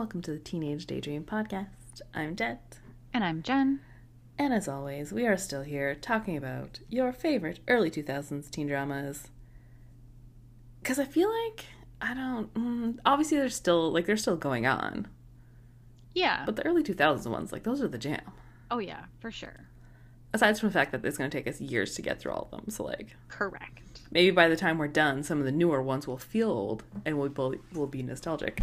welcome to the Teenage Daydream Podcast. I'm Jet, And I'm Jen. and as always, we are still here talking about your favorite early 2000s teen dramas. Because I feel like, I don't, mm, obviously, they're still, like, they're still going on. Yeah. But the early 2000s ones, like, those are the jam. oh, yeah, for sure. Aside from the fact that it's going to take us years to get through all of them. So, like, Correct. maybe by the time we're done, some of the newer ones will feel old and we'll, we'll, we'll be nostalgic.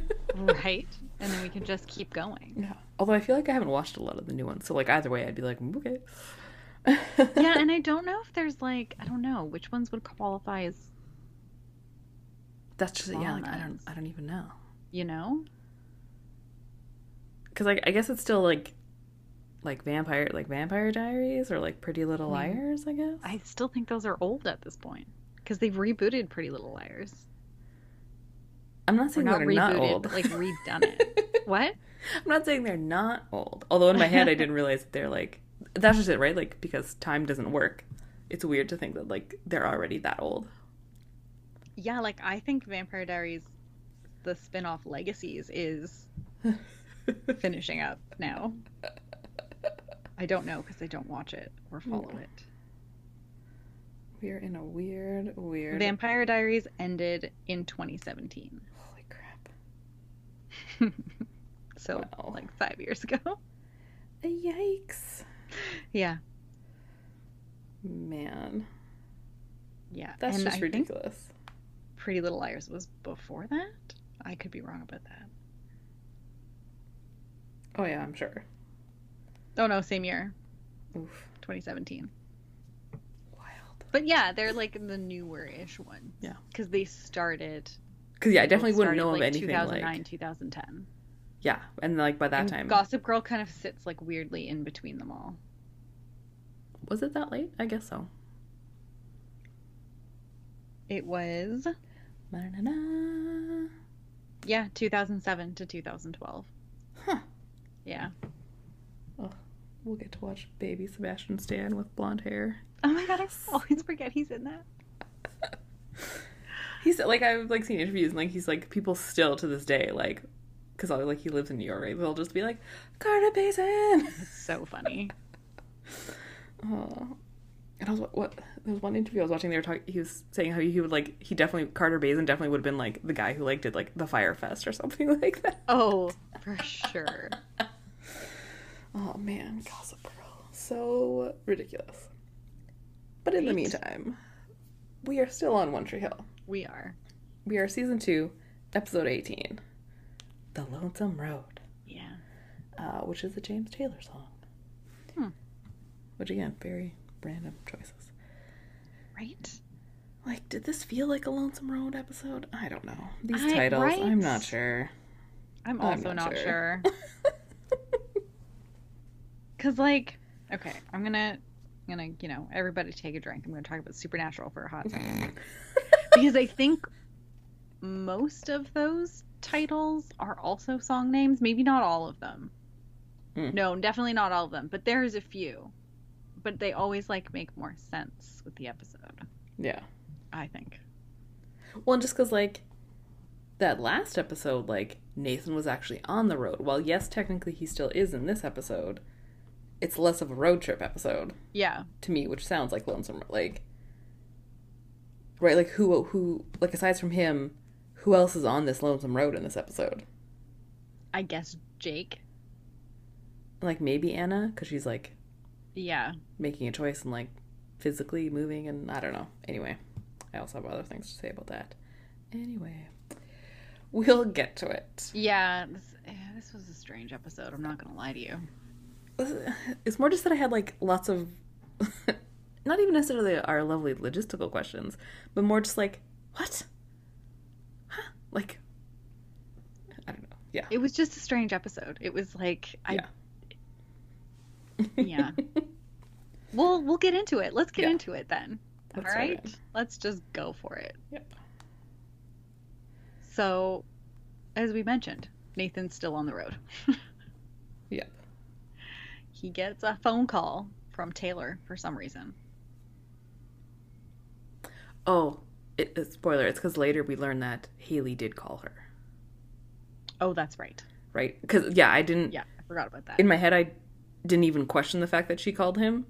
right? And then we can just keep going. Yeah. Although I feel like I haven't watched a lot of the new ones, so like either way, I'd be like, "Mm, okay. Yeah, and I don't know if there's like, I don't know, which ones would qualify as, that's just yeah. Like I don't, I don't even know. you know? Because like I guess it's still like, like vampire, like Vampire Diaries or like Pretty Little. Liars. I guess. I still think those are old at this point because they've rebooted Pretty Little Liars. I'm not saying they're not old. but like redone it. what? I'm not saying they're not old. Although in my head, I didn't realize that they're like. That's just it, right? Like because time doesn't work. It's weird to think that like they're already that old. Yeah, like I think Vampire Diaries, the spin off Legacies, is finishing up now. I don't know because I don't watch it or follow Yeah. it. We're in a weird, weird. Vampire Diaries ended in 2017. Holy crap! so, Wow. like five years ago. Yikes! yeah. Man, Yeah. that's and just I ridiculous. Pretty Little Liars was before that. I could be wrong about that. Oh yeah, I'm sure. Oh no, same year, Oof. 2017. Wild. But yeah, they're like the newer-ish ones. Yeah. Because they started. Because yeah, I definitely wouldn't know of like, anything 2009, like 2010. yeah, and like by that And time Gossip Girl kind of sits like weirdly in between them all. was it that late? I guess so. It was yeah, 2007 to 2012. Huh. Yeah. We'll get to watch baby Sebastian Stan with blonde hair. Oh my god, I always forget he's in that. He's like I've like seen interviews and like he's like people still to this day like because like he lives in New York, right? They'll just be like Carter Baizen. It's so funny. Oh. And I was what there was one interview I was watching. They were talking. He was saying how he would like he definitely Carter Baizen definitely would have been like the guy who like did like the Fyre Fest or something like that. Oh, for sure. Oh man, Gossip Girl, so ridiculous. But in the meantime, we are still on One Tree Hill. We are. We are season two, episode eighteen, "The Lonesome Road," Yeah. uh, which is a James Taylor song. Hmm. Which again, very random choices. Right? Like, did this feel like a Lonesome Road episode? I don't know. These I- titles, right? I'm not sure. I'm I'm also not not, sure. sure. Cause like, okay, I'm gonna, I'm gonna, you know, everybody take a drink. I'm gonna talk about Supernatural for a hot second because I think most of those titles are also song names. Maybe not all of them. Hmm. No, definitely not all of them. But there's a few. But they always like make more sense with the episode. yeah. I think. Well, just because, like, that last episode, like, Nathan was actually on the road. While, yes, technically he still is in this episode, it's less of a road trip episode Yeah. to me, which sounds like Lonesome. Like, right? Like, who, who, like, aside from him, who else is on this Lonesome Road in this episode? I guess Jake. Like, maybe Anna, because she's, like, Yeah. making a choice and, like, physically moving, and I don't know. Anyway, I also have other things to say about that. Anyway, we'll get to it. Yeah. This, eh, this was a strange episode. I'm not gonna lie to you. it's more just that I had like lots of not even necessarily our lovely logistical questions, but more just like what? Huh? Like I don't know. Yeah. It was just a strange episode. It was like I Yeah. We'll we'll get into it. Let's get Yeah. into it then. Let's All right. Let's just go for it. Yep. So, as we mentioned, Nathan's still on the road. He gets a phone call from Taylor for some reason. Oh, it, it- spoiler, it's because later we learn that Haley did call her. Oh, that's right. right? Because yeah, I didn't. Yeah, I forgot about that. In my head, I didn't even question the fact that she called him.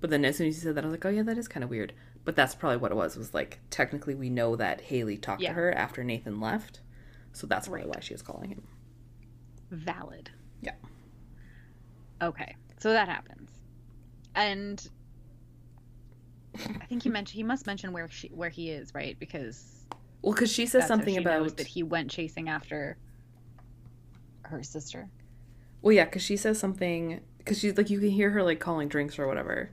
But then as soon as you said that, I was like, oh yeah, that is kind of weird. But that's probably what it was. Was like technically we know that Haley talked Yeah. to her after Nathan left, so that's probably why she was calling him. Valid. Yeah. Okay, so that happens, and I think he mentioned he must mention where she where he is, right? Because Well, because she says something she knows about that he went chasing after her sister. Well, yeah, because she says something because she's like you can hear her like calling drinks or whatever,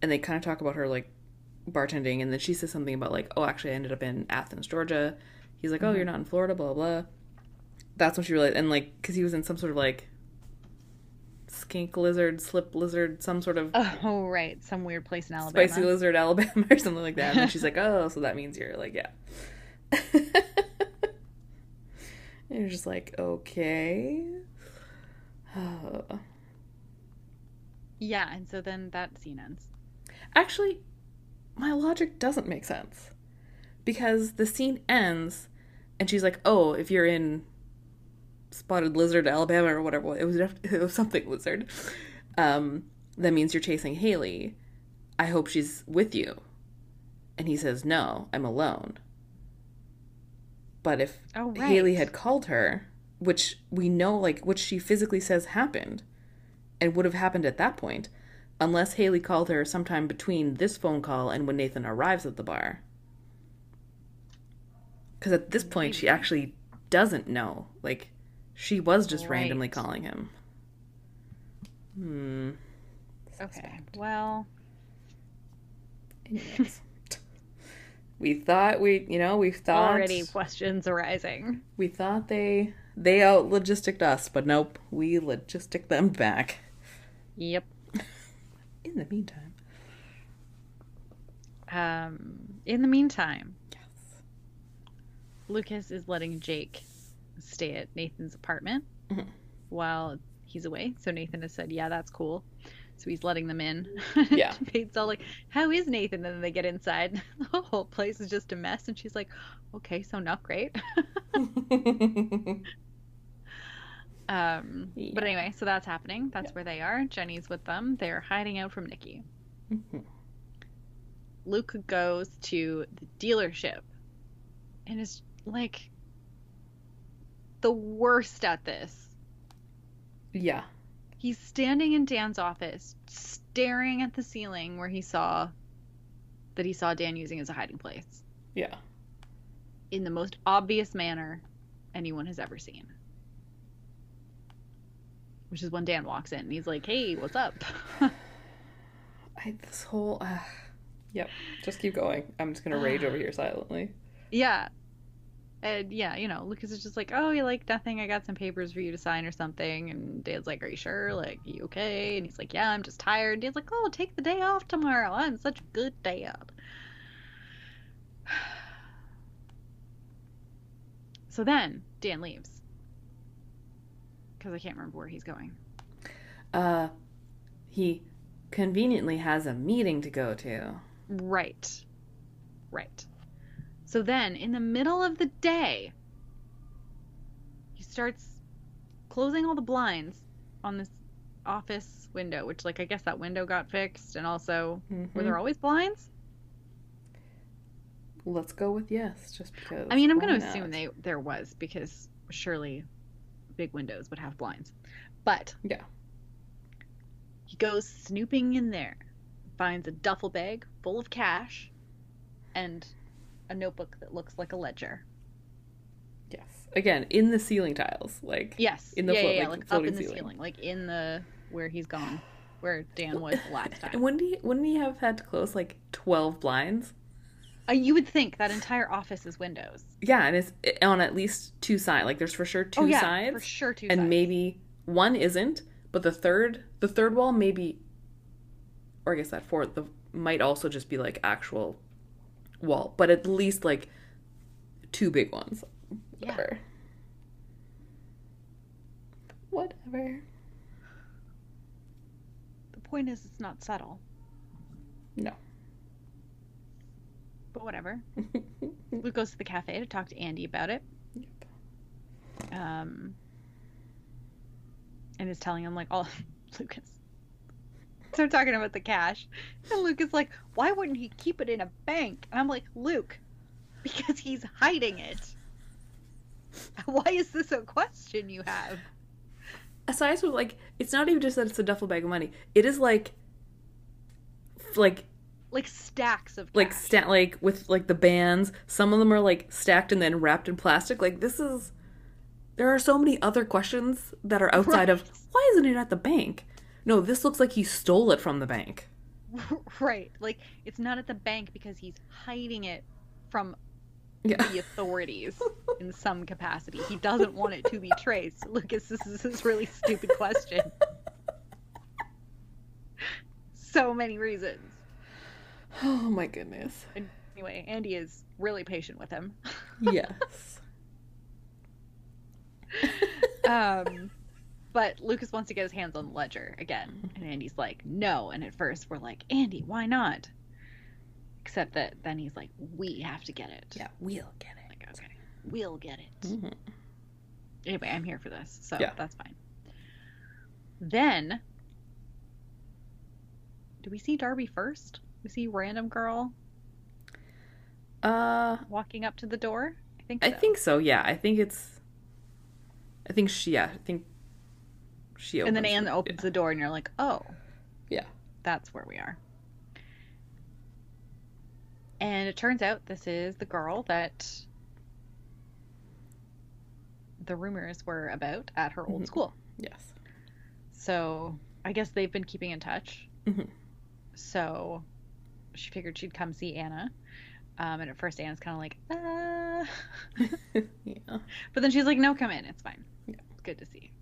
and they kind of talk about her like bartending, and then she says something about like, oh, actually, I ended up in Athens, Georgia. He's like, oh, you're mm-hmm. not in Florida, blah blah. That's when she realized, and like, because he was in some sort of like skink lizard, slip lizard, some sort of Oh, right, some weird place in Alabama. spicy lizard, Alabama, or something like that. And she's like, oh, so that means you're like, yeah. and you're just like, okay. Yeah, and so then that scene ends. Actually, my logic doesn't make sense. Because the scene ends and she's like, "Oh, if you're in Spotted Lizard, Alabama or whatever, it was it was something lizard. Um, that means you're chasing Haley. I hope she's with you." And he says, "No, I'm alone." But if Oh, right. Haley had called her, which we know like which she physically says happened and would have happened at that point unless Haley called her sometime between this phone call and when Nathan arrives at the bar. Cuz at this point she actually doesn't know. Like she was just randomly calling him. Hmm. Okay, well, we thought we, you know, we thought already questions arising. we thought they they out logisticked us, but nope, we logistic them back. Yep. In the meantime, Um, in the meantime, yes. Lucas is letting Jake stay at Nathan's apartment Mhm. while he's away. So Nathan has said, "Yeah, that's cool." So he's letting them in. Yeah. Fate's all like, "How is Nathan?" And then they get inside. The whole place is just a mess, and she's like, "Okay, so not great." um, But anyway, so that's happening. That's where they are. Jenny's with them. They're hiding out from Nikki. Mhm. Luke goes to the dealership and is like the worst at this. yeah. He's standing in Dan's office, staring at the ceiling where he saw that he saw Dan using as a hiding place Yeah. in the most obvious manner anyone has ever seen. Which is when Dan walks in and he's like, "Hey, what's up?" I this whole uh, Yep. Just keep going. I'm just gonna rage over here silently. Yeah. And yeah, you know, Lucas is just like, oh, you like nothing. I got some papers for you to sign or something. And Dan's like, are you sure? Like, you okay? And he's like, yeah, I'm just tired. And Dan's like, oh, take the day off tomorrow. I'm such a good dad. So then Dan leaves because I can't remember where he's going. Uh he conveniently has a meeting to go to. Right. Right. So then, in the middle of the day, he starts closing all the blinds on this office window, which, like, I guess that window got fixed. And also, were Mhm. there always blinds? Let's go with yes, just because. I mean, I'm going to assume they there was because surely big windows would have blinds. But Yeah. he goes snooping in there, finds a duffel bag full of cash, and a notebook that looks like a ledger. Yes. Again, in the ceiling tiles, like Yes. In the yeah, float- yeah, yeah, like, like, up in the ceiling. ceiling. like in the where he's gone, where Dan was last And time. wouldn't he? Wouldn't he have had to close like twelve blinds? Uh, you would think that entire office is windows. Yeah, and it's on at least two sides. Like there's for sure two oh yeah, sides, for sure two and sides. maybe one isn't, but the third, the third wall maybe, or I guess that fourth, the might also just be like actual wall, but at least like two big ones. Yeah. Whatever. Whatever. the point is, it's not subtle. No. But whatever. Luke goes to the cafe to talk to Andy about it. Yep. Um, and is telling him like, "Oh, Lucas." So talking about the cash, and Luke is like, "Why wouldn't he keep it in a bank?" And I'm like, "Luke, because he's hiding it." Why is this a question you have? Aside from like, it's not even just that it's a duffel bag of money. It is like, like Like stacks of cash. like sta- like with like the bands. Some of them are like stacked and then wrapped in plastic. Like this is. There are so many other questions that are outside of why isn't it at the bank? No, this looks like he stole it from the bank. right. Like it's not at the bank because he's hiding it from Yeah. the authorities in some capacity. He doesn't want it to be traced. Lucas, this is this really stupid question. So many reasons. Oh my goodness. Anyway, Andy is really patient with him. Yes. Um, but Lucas wants to get his hands on the ledger again, and Andy's like, "No." And at first, we're like, "Andy, why not?" Except that then he's like, "We have to get it." yeah, we'll get it. Like, okay, we'll get it. Mhm. Anyway, I'm here for this, so Yeah. that's fine. Then, do we see Darby first? We see random girl Uh, walking up to the door. I think. I think so. Yeah, I think it's. I think she. Yeah, I think she. And then Anne the- opens the door, and you're like, "Oh, Yeah. that's where we are." And it turns out this is the girl that the rumors were about at her old Mhm. school. Yes. So I guess they've been keeping in touch. Mhm. So she figured she'd come see Anna. Um, and at first, Anna's kind of like, uh. yeah. but then she's like, no, come in. It's fine. Yeah. It's good to see.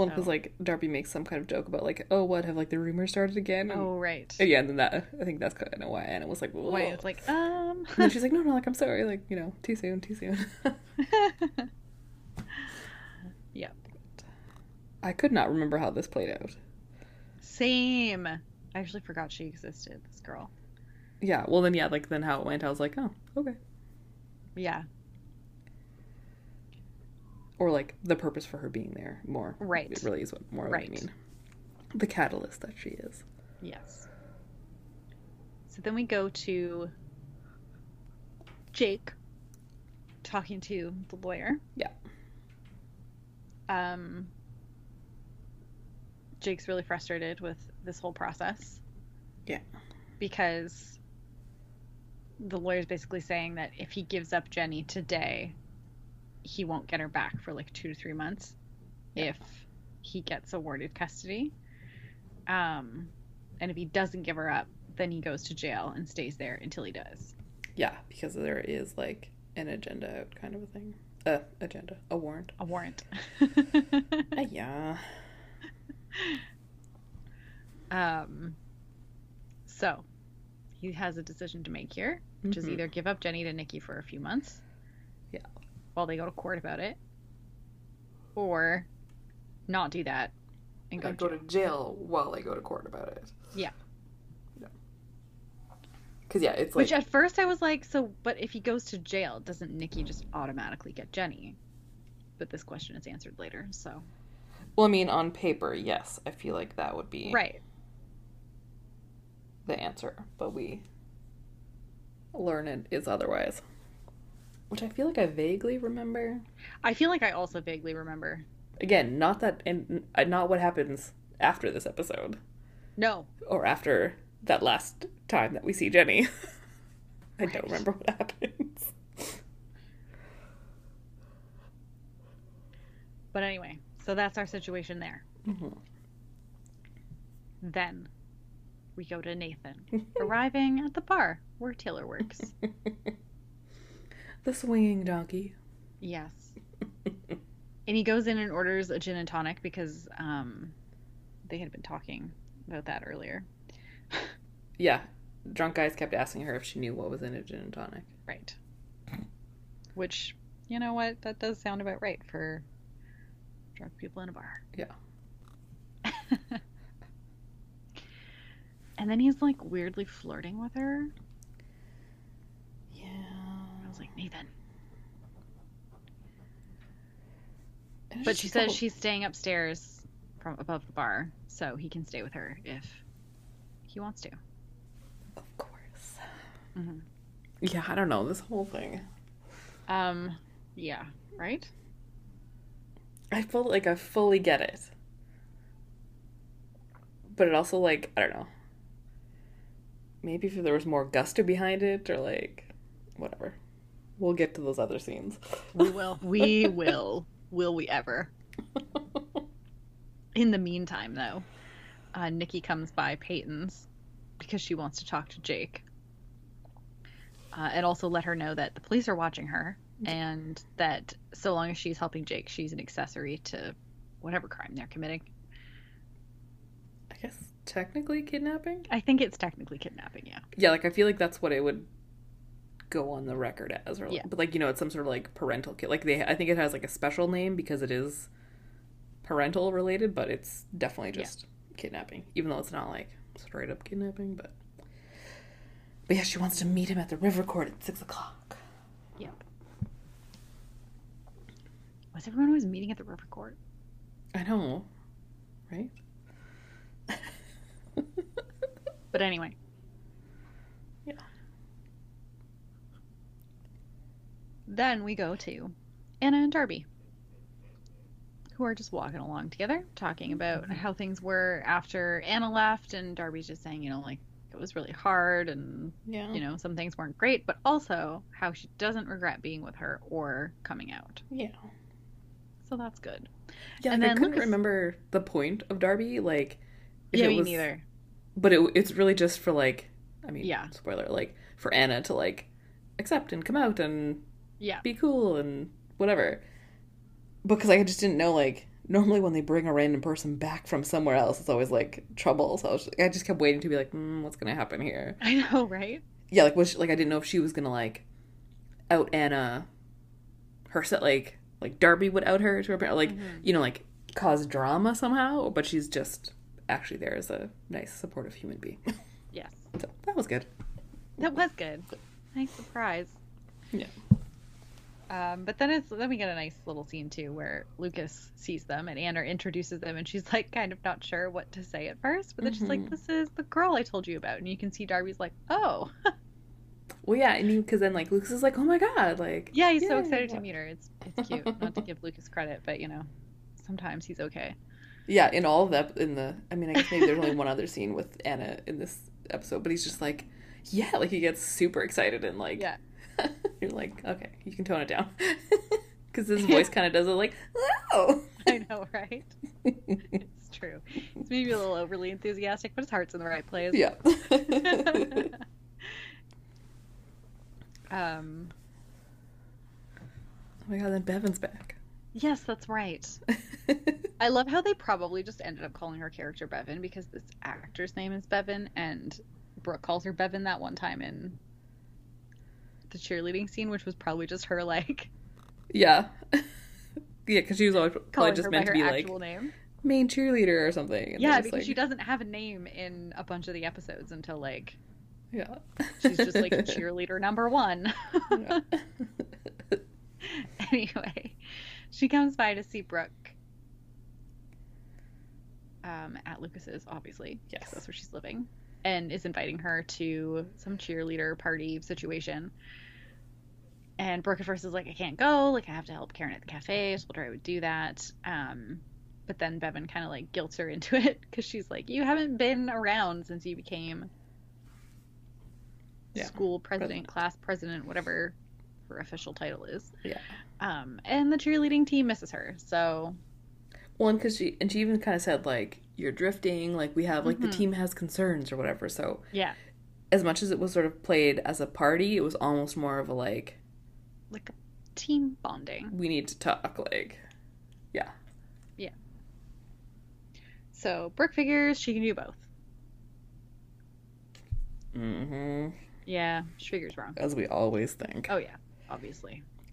You." Well, because like Darby makes some kind of joke about like, oh, what have like the rumors started again? And, Oh, right. yeah, and then that I think that's kind of why Anna was like, Why "Whoa." it's like, um. And she's like, no, no, like I'm sorry, like you know, too soon, too soon. yep. I could not remember how this played out. Same. I actually forgot she existed, this girl. Yeah. Well, then yeah, like then how it went, I was like, oh, okay. Yeah, Or like the purpose for her being there more. Right. It really is what more Right. what I mean. The catalyst that she is. yes. So then we go to Jake talking to the lawyer. Yeah. Um, Jake's really frustrated with this whole process. Yeah. Because the lawyer's basically saying that if he gives up Jenny today, he won't get her back for like two to three months if he gets awarded custody. Um, and if he doesn't give her up, then he goes to jail and stays there until he does. Yeah, because there is like an agenda out kind of a thing. Uh, agenda, a warrant. A warrant. Uh, yeah. um, so he has a decision to make here, which is Mhm. either give up Jenny to Nikki for a few months. Yeah. While they go to court about it, or not do that and go, I to go to jail while they go to court about it. Yeah. Yeah. Because yeah, it's like Which at first I was like, so, but if he goes to jail, doesn't Nikki just automatically get Jenny? But this question is answered later, so. well, I mean, on paper, yes, I feel like that would be Right. the answer, but we learn it is otherwise. Which I feel like I vaguely remember. I feel like I also vaguely remember. Again, not that, and uh, not what happens after this episode No. or after that last time that we see Jenny. I Right. don't remember what happens. But anyway, so that's our situation there. Mhm. Then we go to Nathan, arriving at the bar where Taylor works. The swinging donkey. yes. And he goes in and orders a gin and tonic because um, they had been talking about that earlier. Yeah, drunk guys kept asking her if she knew what was in a gin and tonic. Right. Which, you know what? That does sound about right for drunk people in a bar. Yeah. and then he's like weirdly flirting with her. Was like, Nathan. But she says she's staying upstairs from above the bar, so he can stay with her if he wants to. Of course. Mhm. Yeah, I don't know this whole thing. Um, yeah, right? I feel like I fully get it, but it also like I don't know. Maybe if there was more gusto behind it, or like whatever. We'll get to those other scenes. We will. We will. Will we ever? In the meantime, though, uh, Nikki comes by Peyton's because she wants to talk to Jake. Uh, and also let her know that the police are watching her and that so long as she's helping Jake, she's an accessory to whatever crime they're committing. I guess technically kidnapping. I think it's technically kidnapping, yeah. Yeah, like I feel like that's what it would go on the record as, or like, Yeah. but like you know, it's some sort of like parental kid. Like they, I think it has like a special name because it is parental related, but it's definitely Yeah. just kidnapping, even though it's not like straight up kidnapping. But but yeah, she wants to meet him at the river court at six o'clock. Yep. Was everyone always meeting at the river court? I know, right? But anyway. Yeah. Then we go to Anna and Darby, who are just walking along together, talking about Mhm. how things were after Anna left, and Darby's just saying, you know, like it was really hard, and Yeah, you know, some things weren't great, but also how she doesn't regret being with her or coming out. yeah, So that's good. yeah. And like, I couldn't Lucas- remember the point of Darby, like if yeah, it me was, neither. but it, it's really just for like, I mean, Yeah. spoiler, like for Anna to like accept and come out and Yeah. be cool and whatever. Because I just didn't know like normally when they bring a random person back from somewhere else, it's always like trouble. So I, was, I just kept waiting to be like, mm, what's gonna happen here? I know, right? Yeah, like was she, like I didn't know if she was gonna like out Anna herself, like like Darby would out her to her parents, like Mhm. you know like cause drama somehow. But she's just actually there as a nice supportive human being. Yes. so that was good. That was good. Nice surprise. Yeah. Um, but then it's then we get a nice little scene too where Lucas sees them and Anna introduces them and she's like kind of not sure what to say at first, but then she's like, Mhm. "This is the girl I told you about," and you can see Darby's like, "Oh, Well, yeah, and because then like Lucas is like, oh my god, like yeah, he's so excited to meet her. It's it's cute. not to give Lucas credit, but you know, sometimes he's okay. Yeah, in all of that, in the, I mean, I guess maybe there's only one other scene with Anna in this episode, but he's just like, yeah, like he gets super excited and like, Yeah. you're like, okay, you can tone it down, because his voice kind of does it like, oh, I know, right? It's true. It's maybe a little overly enthusiastic, but his heart's in the right place. yeah, um. oh my god, then Bevin's back. Yes, that's right. I love how they probably just ended up calling her character Bevin because this actor's name is Bevin, and Brooke calls her Bevin that one time in the cheerleading scene, which was probably just her like yeah, yeah, because she was always probably just her meant by to her be like name. main cheerleader or something. and Yeah, just because like, she doesn't have a name in a bunch of the episodes until like yeah, she's just like cheerleader number one. Anyway, she comes by to see Brooke um, at Lucas's, obviously. Yes. That's where she's living. And is inviting her to some cheerleader party situation. And Brooke at first is like, I can't go. Like, I have to help Karen at the cafe. I told her I would do that. Um, but then Bevin kind of like guilts her into it because she's like, You haven't been around since you became Yeah. school president, class president, whatever her official title is. Yeah. Um, and the cheerleading team misses her. So One, because she and she even kind of said like you're drifting, like we have like Mhm. the team has concerns or whatever. So yeah, as much as it was sort of played as a party, it was almost more of a like like a team bonding. we need to talk. Like, yeah, Yeah. So Brooke figures she can do both. hmm Yeah, she figures wrong. as we always think. Oh yeah, obviously.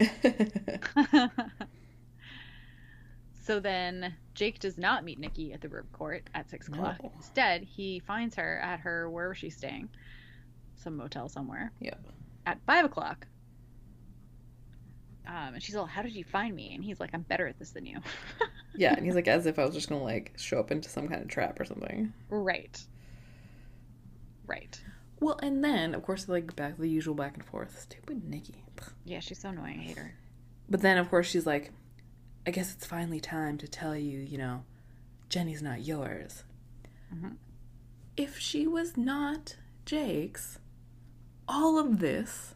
so then Jake does not meet Nikki at the river court at six o'clock. No. Instead, he finds her at her wherever she's staying, some motel somewhere. Yep. At five o'clock. Um, and she's all, "How did you find me?" And he's like, "I'm better at this than you." Yeah, and he's like, as if I was just gonna like show up into some kind of trap or something. right. Right. Well, and then of course like back the usual back and forth. Stupid Nikki. Yeah, she's so annoying. I hate her. But then of course she's like, I guess it's finally time to tell you, you know, Jenny's not yours. Mhm. If she was not Jake's, all of this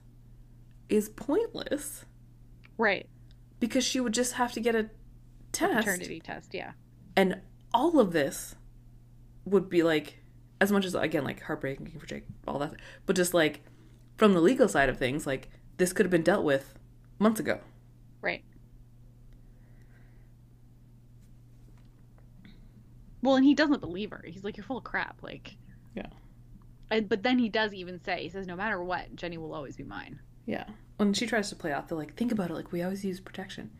is pointless Right. because she would just have to get a test. Paternity test. Yeah. and all of this would be like as much as again like heartbreaking for jake all that but just like from the legal side of things like this could have been dealt with months ago Right. Well, and he doesn't believe her. He's like, "You're full of crap." Like. Yeah. And, but then he does even say, he says, "No matter what, Jenny will always be mine." yeah when she tries to play off the like think about it like we always use protection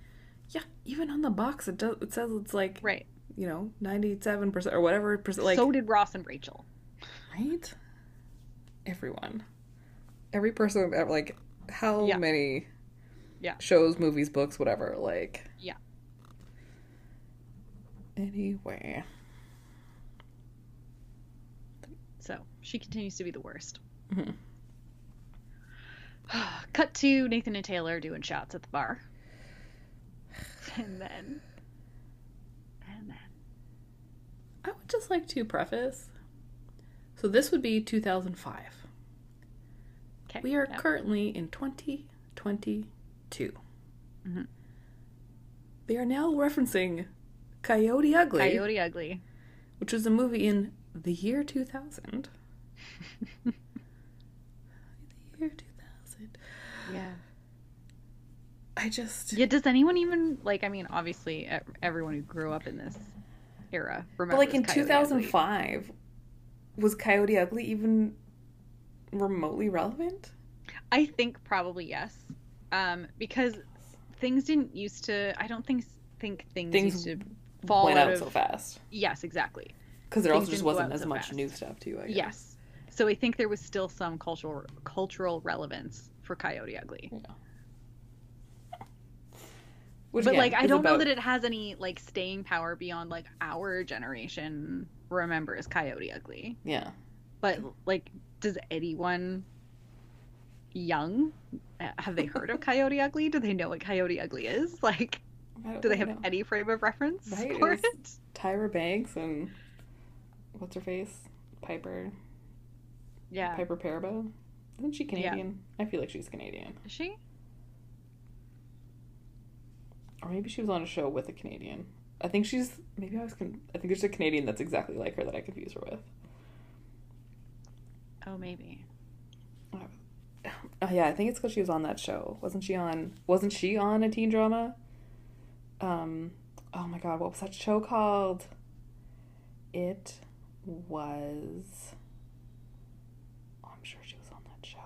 yeah even on the box it does it says it's like Right. you know 97% or whatever percent like so did Ross and Rachel. right everyone every person ever like how Yeah. many Yeah. shows movies books whatever like Yeah. anyway So she continues to be the worst. Mhm. Cut to Nathan and Taylor doing shots at the bar. And then. And then. I would just like to preface. So this would be 2005. Okay. We are Yep. currently in 2022. Mhm. They are now referencing Coyote Ugly, Coyote Ugly. which was a movie in the year 2000. The year 2000. Yeah. I just Yeah, does anyone even like? I mean, obviously, everyone who grew up in this era But like in Coyote 2005 was Coyote Ugly even remotely relevant? I think probably yes, um, because things didn't used to. I don't think think things, Things used to fall Went out, out of. so fast. Yes, exactly. Because there Things also just wasn't as so much fast. new stuff too, I guess. Yes. So I think there was still some cultural cultural relevance for Coyote Ugly. Which, but like I don't know that it has any like staying power beyond like our generation remembers Coyote Ugly. Yeah. But like does anyone young uh, have they heard of Coyote Ugly? Do they know what Coyote Ugly is? Like don't they have know. any frame of reference Right, for it? Tyra Banks and what's her face? Piper. Yeah. Piper Perabo. Isn't she Canadian? I feel like she's Canadian. Is she? Or maybe she was on a show with a Canadian. I think she's maybe I was con- I think there's a Canadian that's exactly like her that I confuse her with. Oh maybe. Oh yeah, I think it's because she was on that show. Wasn't she on? Wasn't she on a teen drama? Um. Oh my god, what was that show called? It was. Oh, I'm sure she was on that show.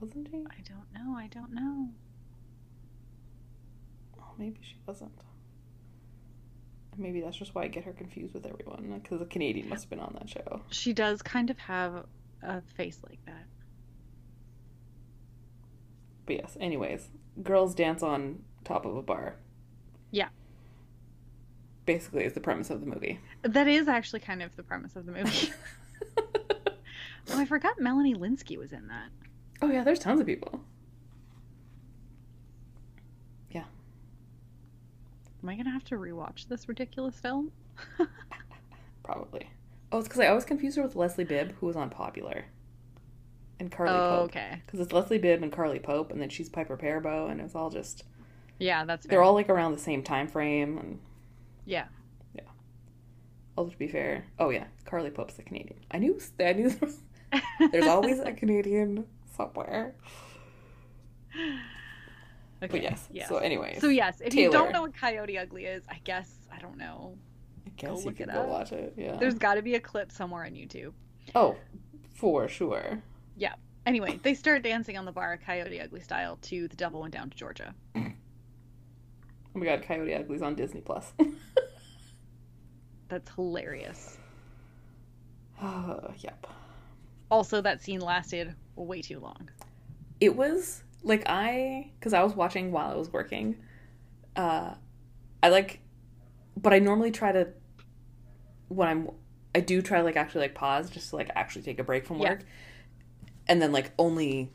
Wasn't she? I don't know. I don't know. Oh, maybe she wasn't. Maybe that's just why I get her confused with everyone. Because a Canadian must have been on that show. She does kind of have a face like that. But yes, anyways, girls dance on top of a bar. Yeah. Basically, is the premise of the movie. That is actually kind of the premise of the movie. oh, I forgot Melanie Lynskey was in that. Oh yeah, there's tons of people. Yeah. Am I gonna have to rewatch this ridiculous film? Probably. Oh, it's because I always confuse her with Leslie Bibb, who was on Popular, and Carly oh, Pope. okay. Because it's Leslie Bibb and Carly Pope, and then she's Piper Perabo, and it's all just Yeah, that's fair. they're all like around the same time frame. And yeah. Yeah. Also to be fair, oh yeah, Carly Pope's the Canadian. I knew I knew there's always a Canadian somewhere. Okay. But yes. yes. So anyways, So yes, if you don't know what Coyote Ugly is, I guess I don't know. I guess you look could it go up. watch it. Yeah. There's got to be a clip somewhere on YouTube. Oh, for sure. Yeah. Anyway, they start dancing on the bar, Coyote Ugly style, to "The Devil Went Down to Georgia." Oh my god, Coyote Ugly's on Disney Plus. That's hilarious. uh, yep. Also, that scene lasted way too long. It was like I, because I was watching while I was working. Uh, I like, but I normally try to when I'm, I do try to like actually like pause just to like actually take a break from Yeah. work, and then like only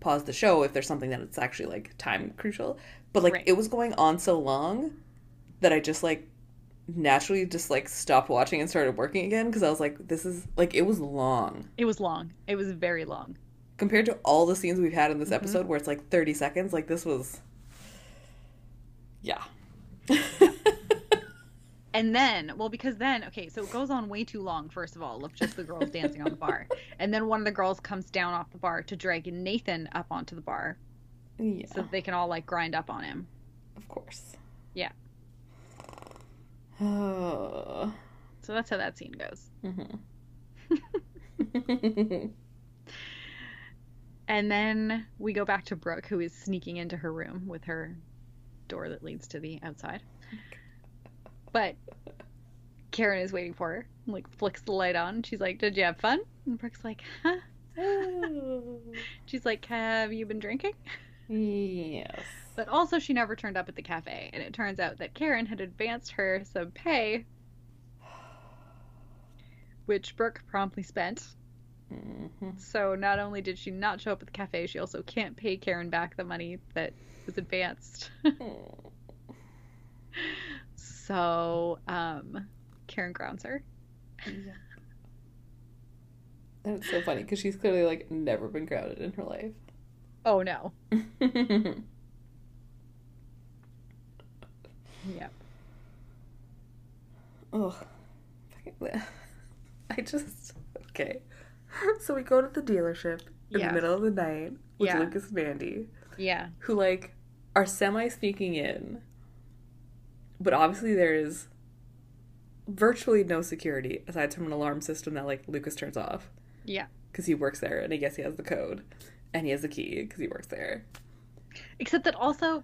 pause the show if there's something that it's actually like time crucial. But like Right. it was going on so long that I just like naturally just like stopped watching and started working again because I was like, this is like it was long It was long. It was very long. Compared to all the scenes we've had in this Mhm. episode where it's like 30 seconds like this was yeah And then, well, because then, okay, so it goes on way too long, first of all, of just the girls dancing on the bar. And then one of the girls comes down off the bar to drag Nathan up onto the bar yeah so that they can all like grind up on him. of course Yeah. oh So that's how that scene goes. Mhm. And then we go back to Brooke, who is sneaking into her room with her door that leads to the outside. But Karen is waiting for her, and, like flicks the light on. She's like, "Did you have fun?" And Brooke's like, "Huh." She's like, "Have you been drinking?" yes But also, she never turned up at the cafe, and it turns out that Karen had advanced her some pay, which Brooke promptly spent. Mhm. So not only did she not show up at the cafe, she also can't pay Karen back the money that was advanced. so, um, Karen grounds her. Yeah. It's so funny because she's clearly like never been grounded in her life. Oh no. Yep. Ugh. Fucking- I just okay. So we go to the dealership in Yes. the middle of the night with Yeah. Lucas and Andy, Yeah. who like are semi sneaking in, but obviously there is virtually no security aside from an alarm system that like Lucas turns off Yeah. because he works there and I guess he has the code and he has the key because he works there. Except that also,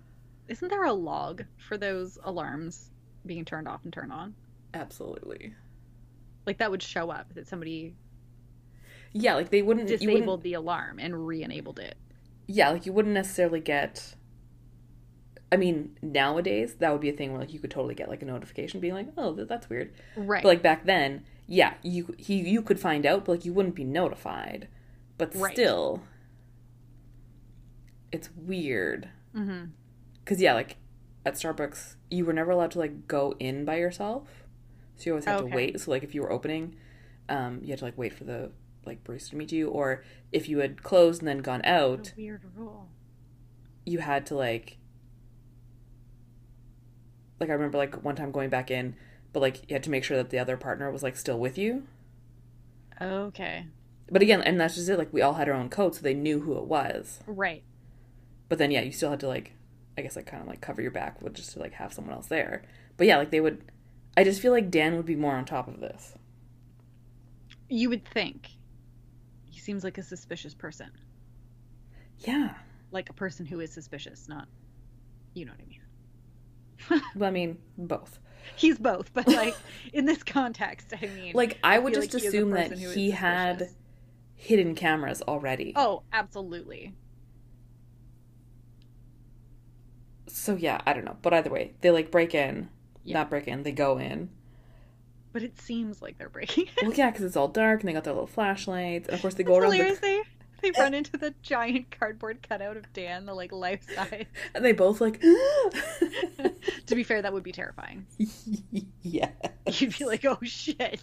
isn't there a log for those alarms being turned off and turned on? Absolutely. Like that would show up that somebody Yeah, like they wouldn't you wouldn't- disabled the alarm and re-enabled it. yeah, like you wouldn't necessarily get. I mean, nowadays that would be a thing where like you could totally get like a notification being like, "Oh, that's weird." Right. But like back then, yeah, you he you could find out, but like you wouldn't be notified. But Right. still, it's weird mm-hmm. because yeah, like at Starbucks, you were never allowed to like go in by yourself, so you always had Okay. to wait. So like if you were opening, um, you had to like wait for the like barista to meet you, or if you had closed and then gone out, weird rule. you had to like like I remember like one time going back in, but like you had to make sure that the other partner was like still with you. Okay. But again, and that's just it. Like we all had our own code, so they knew who it was. Right. But then yeah, you still had to like, I guess like kind of like cover your back with just to like have someone else there. But yeah, like they would. I just feel like Dan would be more on top of this. You would think. He seems like a suspicious person. Yeah. Like a person who is suspicious, not you know what I mean. Well, I mean both. He's both, but like in this context, I mean Like I would feel just like he assume that person who is he had hidden cameras already. Oh, absolutely. So yeah, I don't know. But either way, they like break in, Yeah. not break in, they go in. But it seems like they're breaking it. Well, yeah, because it's all dark and they got their little flashlights, and of course they It's go around hilarious. the, They they eh. run into the giant cardboard cutout of Dan, the like life size. and they both like, to be fair, that would be terrifying. yeah, You'd be like, oh shit.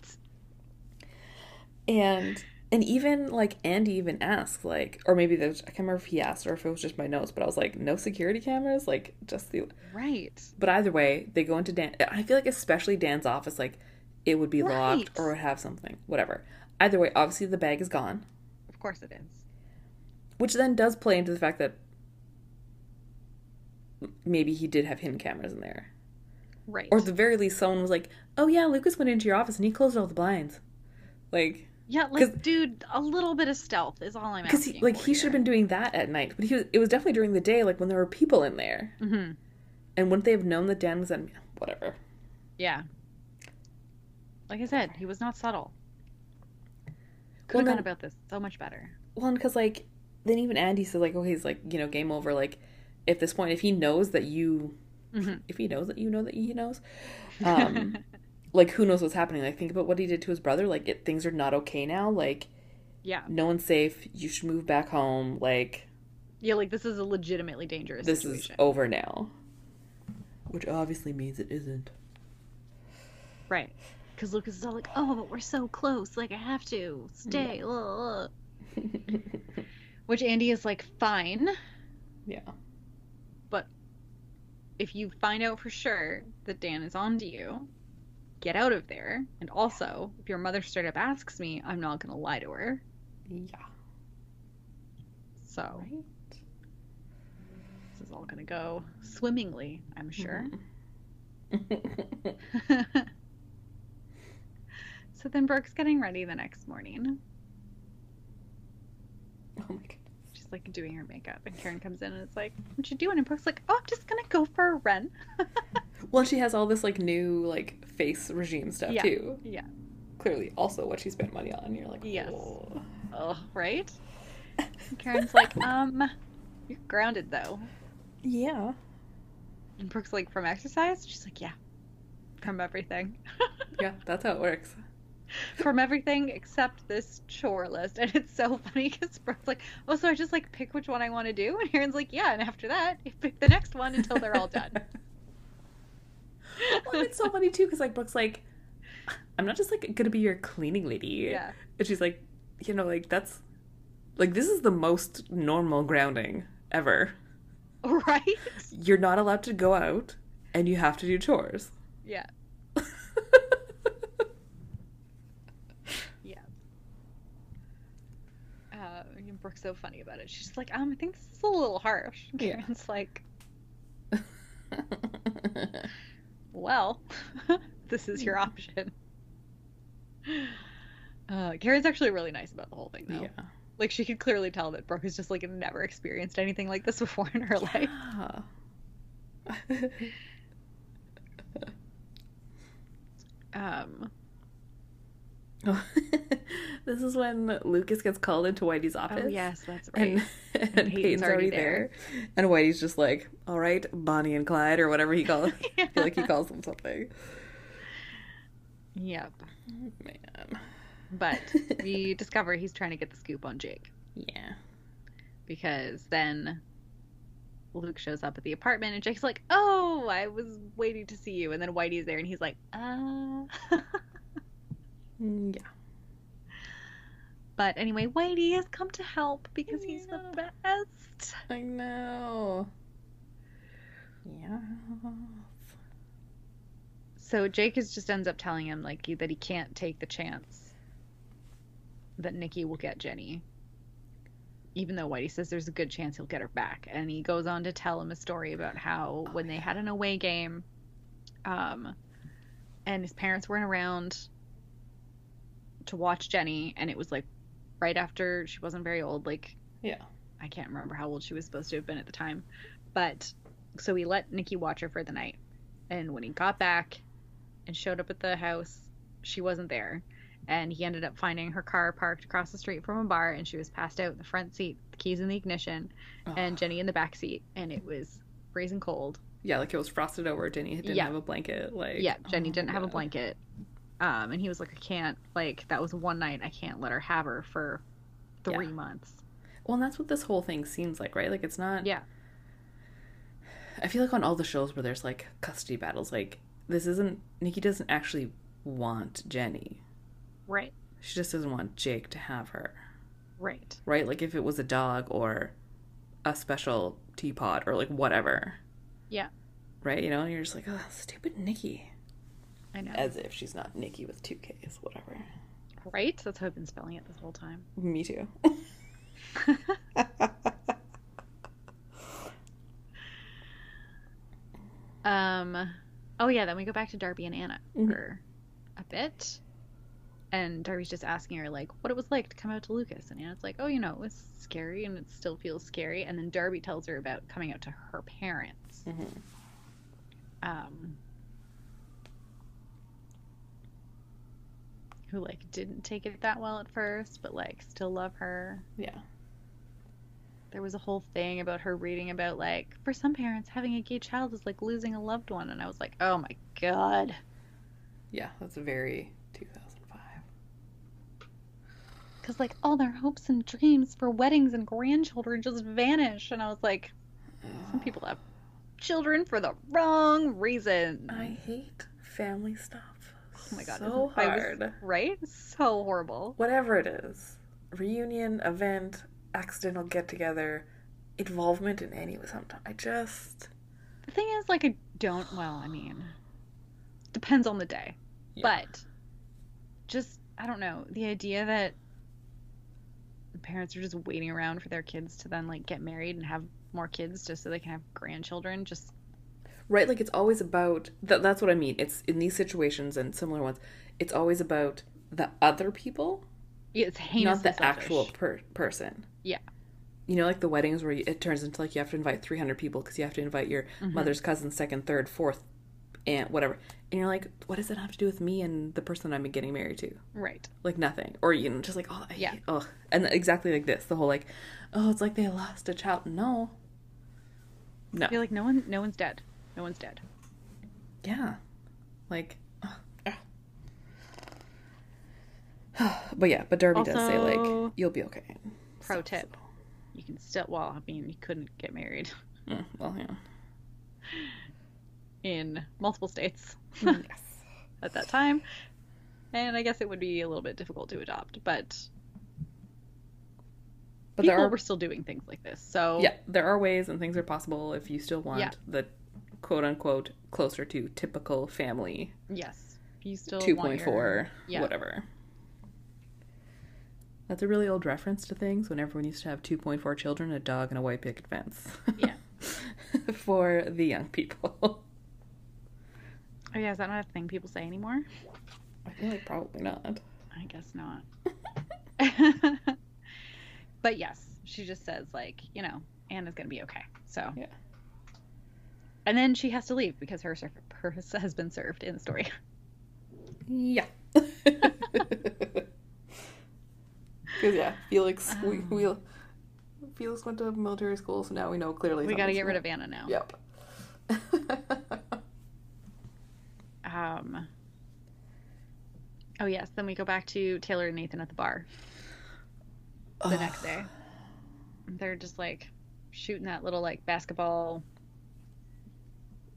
and and even like Andy even asked like, or maybe there's I can't remember if he asked or if it was just my notes, but I was like, no security cameras, like just the. Right. But either way, they go into Dan. I feel like especially Dan's office, like it would be Right. locked or would have something, whatever. Either way, obviously the bag is gone. Of course it is. Which then does play into the fact that maybe he did have hidden cameras in there. Right. Or at the very least, someone was like, oh yeah, Lucas went into your office and he closed all the blinds. Like, yeah, like dude, a little bit of stealth is all I'm because asking. he, like, he should have been doing that at night. But he was, it was definitely during the day, like when there were people in there. been. hmm And wouldn't they have known that Dan was in, whatever. Yeah. Like I said, he was not subtle. Could Well, have gone about this so much better. Well, because, like, then even Andy says like, oh, he's like, you know, game over. Like, at this point, if he knows that you, Mhm. if he knows that you know that he knows, um, like who knows what's happening? Like, think about what he did to his brother. Like, it, things are not okay now. Like, yeah. no one's safe. You should move back home. Like, Yeah, like this is a legitimately dangerous this situation. is over now. Which obviously means it isn't. Right. Because Lucas is all like, oh, but we're so close. Like, I have to stay. ugh." Which Andy is like, fine. yeah. But if you find out for sure that Dan is on to you, get out of there. And also, if your mother straight up asks me, I'm not going to lie to her. Yeah. So Right. this is all going to go swimmingly, I'm sure. Mm-hmm. so then Brooke's getting ready the next morning. oh my god. She's like doing her makeup, and Karen comes in and it's like, "What you doing?" And Brooke's like, "Oh, I'm just gonna go for a run." Well, she has all this like new like face regime stuff Yeah. too. yeah. Clearly, also what she spent money on. You're like, Yes. "Oh." Oh, right. And Karen's like, "Um, you're grounded though." yeah. And Brooke's like, "From exercise?" She's like, "Yeah, from everything, Yeah, that's how it works. From everything except this chore list." And it's so funny because Brooke's like, "Oh, so I just like pick which one I want to do?" And Karen's like, "Yeah, and after that, you pick the next one until they're all done." well, it's so funny too because like Brooke's like, I'm not just like gonna be your cleaning lady. Yeah. And she's like, you know, like that's like this is the most normal grounding ever. right? You're not allowed to go out, and you have to do chores. Yeah. Yeah. Uh, and Brooke's so funny about it. She's like, um, I think this is a little harsh. Yeah. Karen's like, well, this is your option. Uh, Karen's actually really nice about the whole thing, though. yeah. Like, she could clearly tell that Brooke has just, like, never experienced anything like this before in her life. Yeah. This is when Lucas gets called into Whitey's office. oh, yes, that's right. And, and, Peyton's, already there. And Whitey's just like, all right, Bonnie and Clyde, or whatever he calls I feel like he calls them something. Yep. Man. But we discover he's trying to get the scoop on Jake. Yeah. because then Luke shows up at the apartment and Jake's like, "Oh, I was waiting to see you." And then Whitey's there and he's like, "Uh." Mm, Yeah. but anyway, Whitey has come to help because he's the best. I know. Yeah. So Jake is just ends up telling him like that he can't take the chance that Nikki will get Jenny. Even though Whitey says there's a good chance he'll get her back. And he goes on to tell him a story about how when they had an away game, um, and his parents weren't around to watch Jenny, and it was like right after she wasn't very old, like Yeah. I can't remember how old she was supposed to have been at the time. But so he let Nikki watch her for the night. And when he got back and showed up at the house, she wasn't there. And he ended up finding her car parked across the street from a bar and she was passed out in the front seat, the keys in the ignition, and Jenny in the back seat. And it was freezing cold. Yeah, like it was frosted over. Jenny didn't Yeah. have a blanket. Like yeah, Jenny oh didn't my have a blanket. Um, and he was like, I can't, like, that was one night. I can't let her have her for three Yeah. months. Well, and that's what this whole thing seems like, right? Like it's not. Yeah. I feel like on all the shows where there's like custody battles, like this isn't. Nikki doesn't actually want Jenny. Right. She just doesn't want Jake to have her, Right. right? Like if it was a dog or a special teapot or like whatever. Yeah. Right? You know, and you're just like, oh, stupid Nikki. I know. As if she's not Nikki with two Ks, whatever. Right? That's how I've been spelling it this whole time. Me too. Um, oh yeah, then we go back to Darby and Anna Mhm. for a bit, and Darby's just asking her like what it was like to come out to Lucas, and Anna's like, oh, you know, it was scary, and it still feels scary, and then Darby tells her about coming out to her parents, Mhm. um, who like didn't take it that well at first, but like still love her. Yeah. there was a whole thing about her reading about like for some parents having a gay child is like losing a loved one and I was like, "Oh my god." Yeah, that's very 2005. Cuz like all their hopes and dreams for weddings and grandchildren just vanish and I was like, some people have children for the wrong reason. I hate family stuff. Oh my god, so I was- hard. right? So horrible. Whatever it is, reunion, event, accidental get together, involvement in any way. Sometimes I just The thing is, like, I don't. Well, I mean, depends on the day. Yeah. But just, I don't know. The idea that the parents are just waiting around for their kids to then, like, get married and have more kids just so they can have grandchildren. Just, right. Like it's always about that. That's what I mean. It's in these situations and similar ones. It's always about the other people, yeah, it's heinous. not the actual per- person. Yeah. You know, like the weddings where it turns into like you have to invite 300 people because you have to invite your Mm-hmm. mother's cousin, second, third, fourth, aunt, whatever. And you're like, what does that have to do with me and the person I'm getting married to? Right. Like nothing. Or, you know, just like, oh, I Yeah. oh. And exactly like this. The whole like, oh, it's like they lost a child. No. No. I feel like no one, no one's dead. No one's dead. Yeah. Like, but yeah, but Darby does say, like, you'll be okay. Pro So- tip. You can still, well, I mean, you couldn't get married Mm, well, yeah. in multiple states yes. at that time. And I guess it would be a little bit difficult to adopt, but But people there are were still doing things like this. So Yeah, there are ways and things are possible if you still want Yeah. the quote unquote closer to typical family yes, you still two want point your- yeah. whatever. That's a really old reference to things when everyone used to have two point four children, a dog, and a white picket fence. Yeah. For the young people. Oh yeah, is that not a thing people say anymore? I feel like probably not. I guess not. but yes, she just says like, you know, Anna's gonna be okay. So Yeah. And then she has to leave because her ser- her has been served in the story. Yeah. Because yeah, Felix we, we Felix went to military school, so now we know clearly. we got to get rid of Anna now. Yep. Um. Oh yes, then we go back to Taylor and Nathan at the bar the next day. They're just like shooting that little like basketball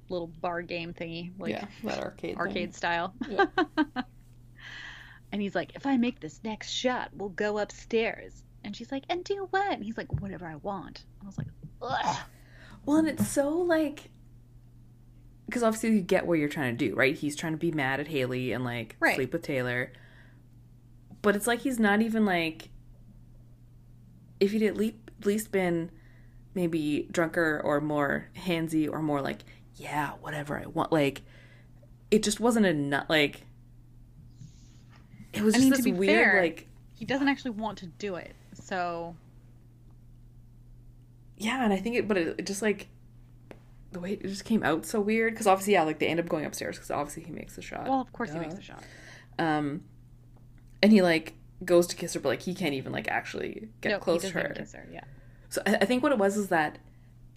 little bar game thingy, like yeah, that arcade. arcade Thing. style. Yeah. and he's like, if I make this next shot, we'll go upstairs. And she's like, and do what? And he's like, whatever I want. I was like, ugh. Well, and it's so like, because obviously you get what you're trying to do, right? He's trying to be mad at Haley and like Right. sleep with Taylor, but it's like he's not even like. If he'd at least, at least been maybe drunker or more handsy or more like, yeah, whatever I want, like, it just wasn't enough. Like, it was I just mean, this to be weird, fair- like, He doesn't actually want to do it. So, yeah, and I think it, but it, it just like the way it just came out so weird because obviously, yeah, like they end up going upstairs because obviously he makes the shot. well, of course he makes the shot. Um, and he like goes to kiss her, but like he can't even like actually get no, close he to her. her. Yeah. So I, I think what it was is that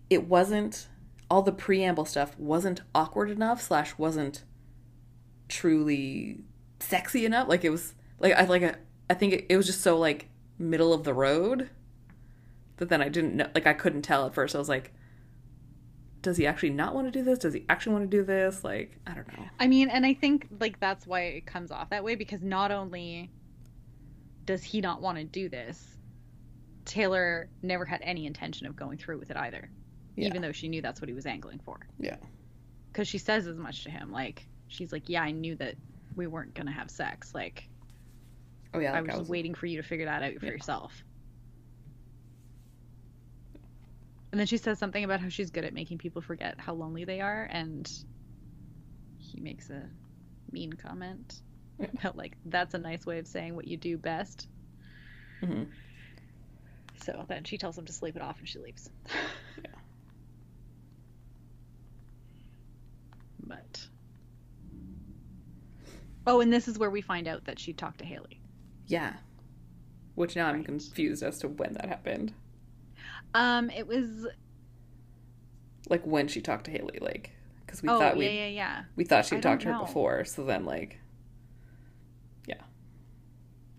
it wasn't all the preamble stuff wasn't awkward enough slash wasn't truly sexy enough. Like it was like I like I, I think it, it was just so like middle of the road that then I didn't know like I couldn't tell at first. I was like. Does he actually not want to do this? Does he actually want to do this? Like, I don't know. I mean, and I think like that's why it comes off that way because not only does he not want to do this, Taylor never had any intention of going through with it either, Yeah. even though she knew that's what he was angling for. Yeah. Because she says as much to him, like she's like, "Yeah, I knew that we weren't gonna have sex. Like Oh yeah, I like, was just waiting for you to figure that out for Yeah. yourself." And then she says something about how she's good at making people forget how lonely they are, and he makes a mean comment Yeah. about like that's a nice way of saying what you do best. hmm So then she tells him to sleep it off, and she leaves. Yeah. But oh, and this is where we find out that she talked to Haley. Yeah. Which now I'm confused as to when that happened. Um, it was. Like when she talked to Haley, like because we oh thought yeah, we yeah, yeah. we thought she talked to her know. before. So then like yeah.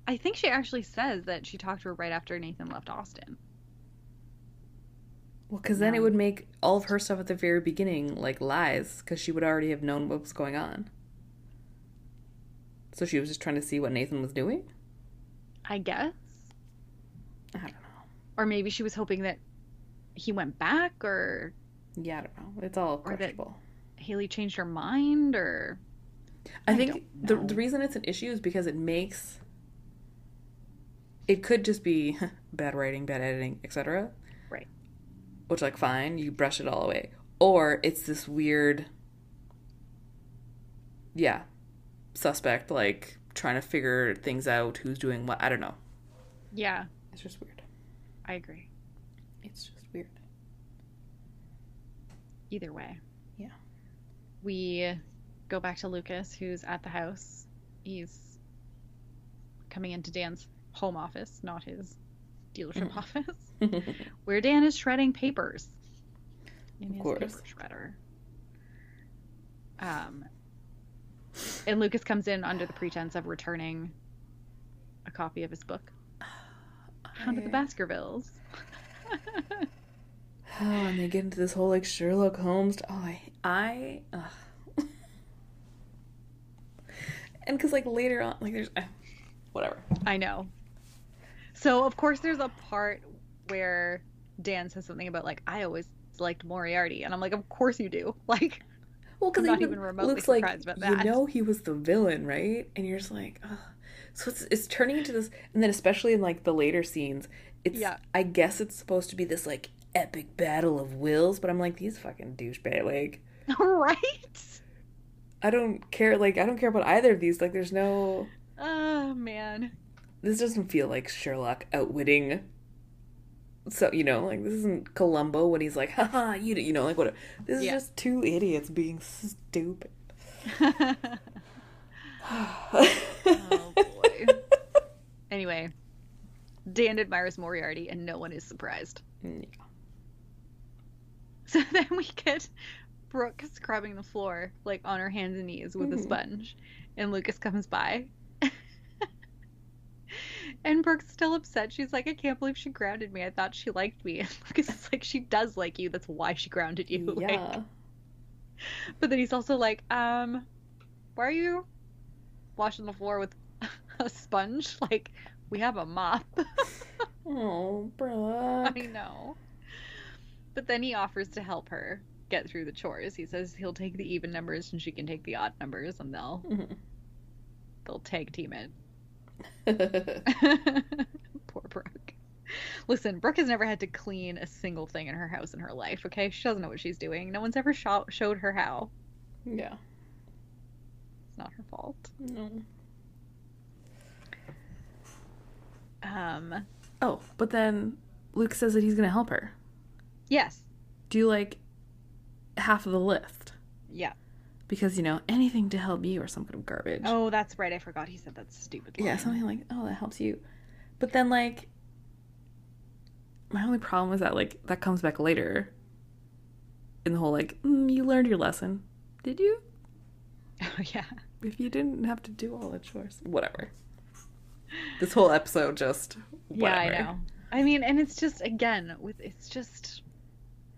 I think she actually says that she talked to her right after Nathan left Austin. Well, because then it would make all of her stuff at the very beginning like lies, because she would already have known what was going on. So she was just trying to see what Nathan was doing. I guess. I don't know. Or maybe she was hoping that he went back or Yeah, I don't know. It's all questionable. Haley changed her mind or I, I think the the reason it's an issue is because it makes it could just be bad writing, bad editing, etc. Which like fine, you brush it all away. Or it's this weird yeah, suspect like trying to figure things out, who's doing what. I don't know. Yeah, It's just weird. I agree. It's just weird. Either way. Yeah. We go back to Lucas who's at the house. He's coming into Dan's home office, not his dealership Mhm. office, where Dan is shredding papers. In Of course. paper shredder. Um, and Lucas comes in under the pretense of returning a copy of his book, Hound of the Baskervilles. Oh, and they get into this whole like Sherlock Holmes. Oh, I, I, ugh. and because like later on, like there's, uh, whatever. I know. So of course there's a part where Dan says something about like I always liked Moriarty, and I'm like, of course you do. Like, Well, because I'm not even even remotely looks like surprised about you know he was the villain, right? And you're just like, ugh. so it's it's turning into this, and then especially in like the later scenes, it's Yeah. I guess it's supposed to be this like epic battle of wills, but I'm like these fucking douchebag like. right? I don't care. Like I don't care about either of these. Like there's no. Oh man. this doesn't feel like Sherlock outwitting. So you know, like this isn't Columbo when he's like, "Haha, you," you know, like what? This is Yeah. just two idiots being stupid. oh boy. Anyway, Dan admires Moriarty, and no one is surprised. Yeah. So then we get Brooke scrubbing the floor, like on her hands and knees with a Mhm. sponge, and Lucas comes by. And Brooke's still upset. She's like, I can't believe she grounded me. I thought she liked me. And Lucas is like, she does like you. That's why she grounded you. Like, Yeah. but then he's also like, um, why are you washing the floor with a sponge? Like, we have a mop. Oh, Brooke. I know. But then he offers to help her get through the chores. He says he'll take the even numbers and she can take the odd numbers and they'll Mhm. they'll tag team it. Poor Brooke. Listen, Brooke has never had to clean a single thing in her house in her life, okay? She doesn't know what she's doing. No one's ever sho- showed her how. yeah. It's not her fault. No. Um, Oh, but then Luke says that he's gonna help her. yes. Do you like half of the lift. Yeah. Because you know anything to help you or some kind of garbage. Oh, that's right. I forgot he said that stupid line. Yeah, something like, oh, that helps you. But then, like, my only problem is that, like, that comes back later. In the whole, like, mm, you learned your lesson. Did you? Oh, yeah. If you didn't have to do all the chores. Whatever. This whole episode just. Yeah, I know. I mean, and it's just again with it's just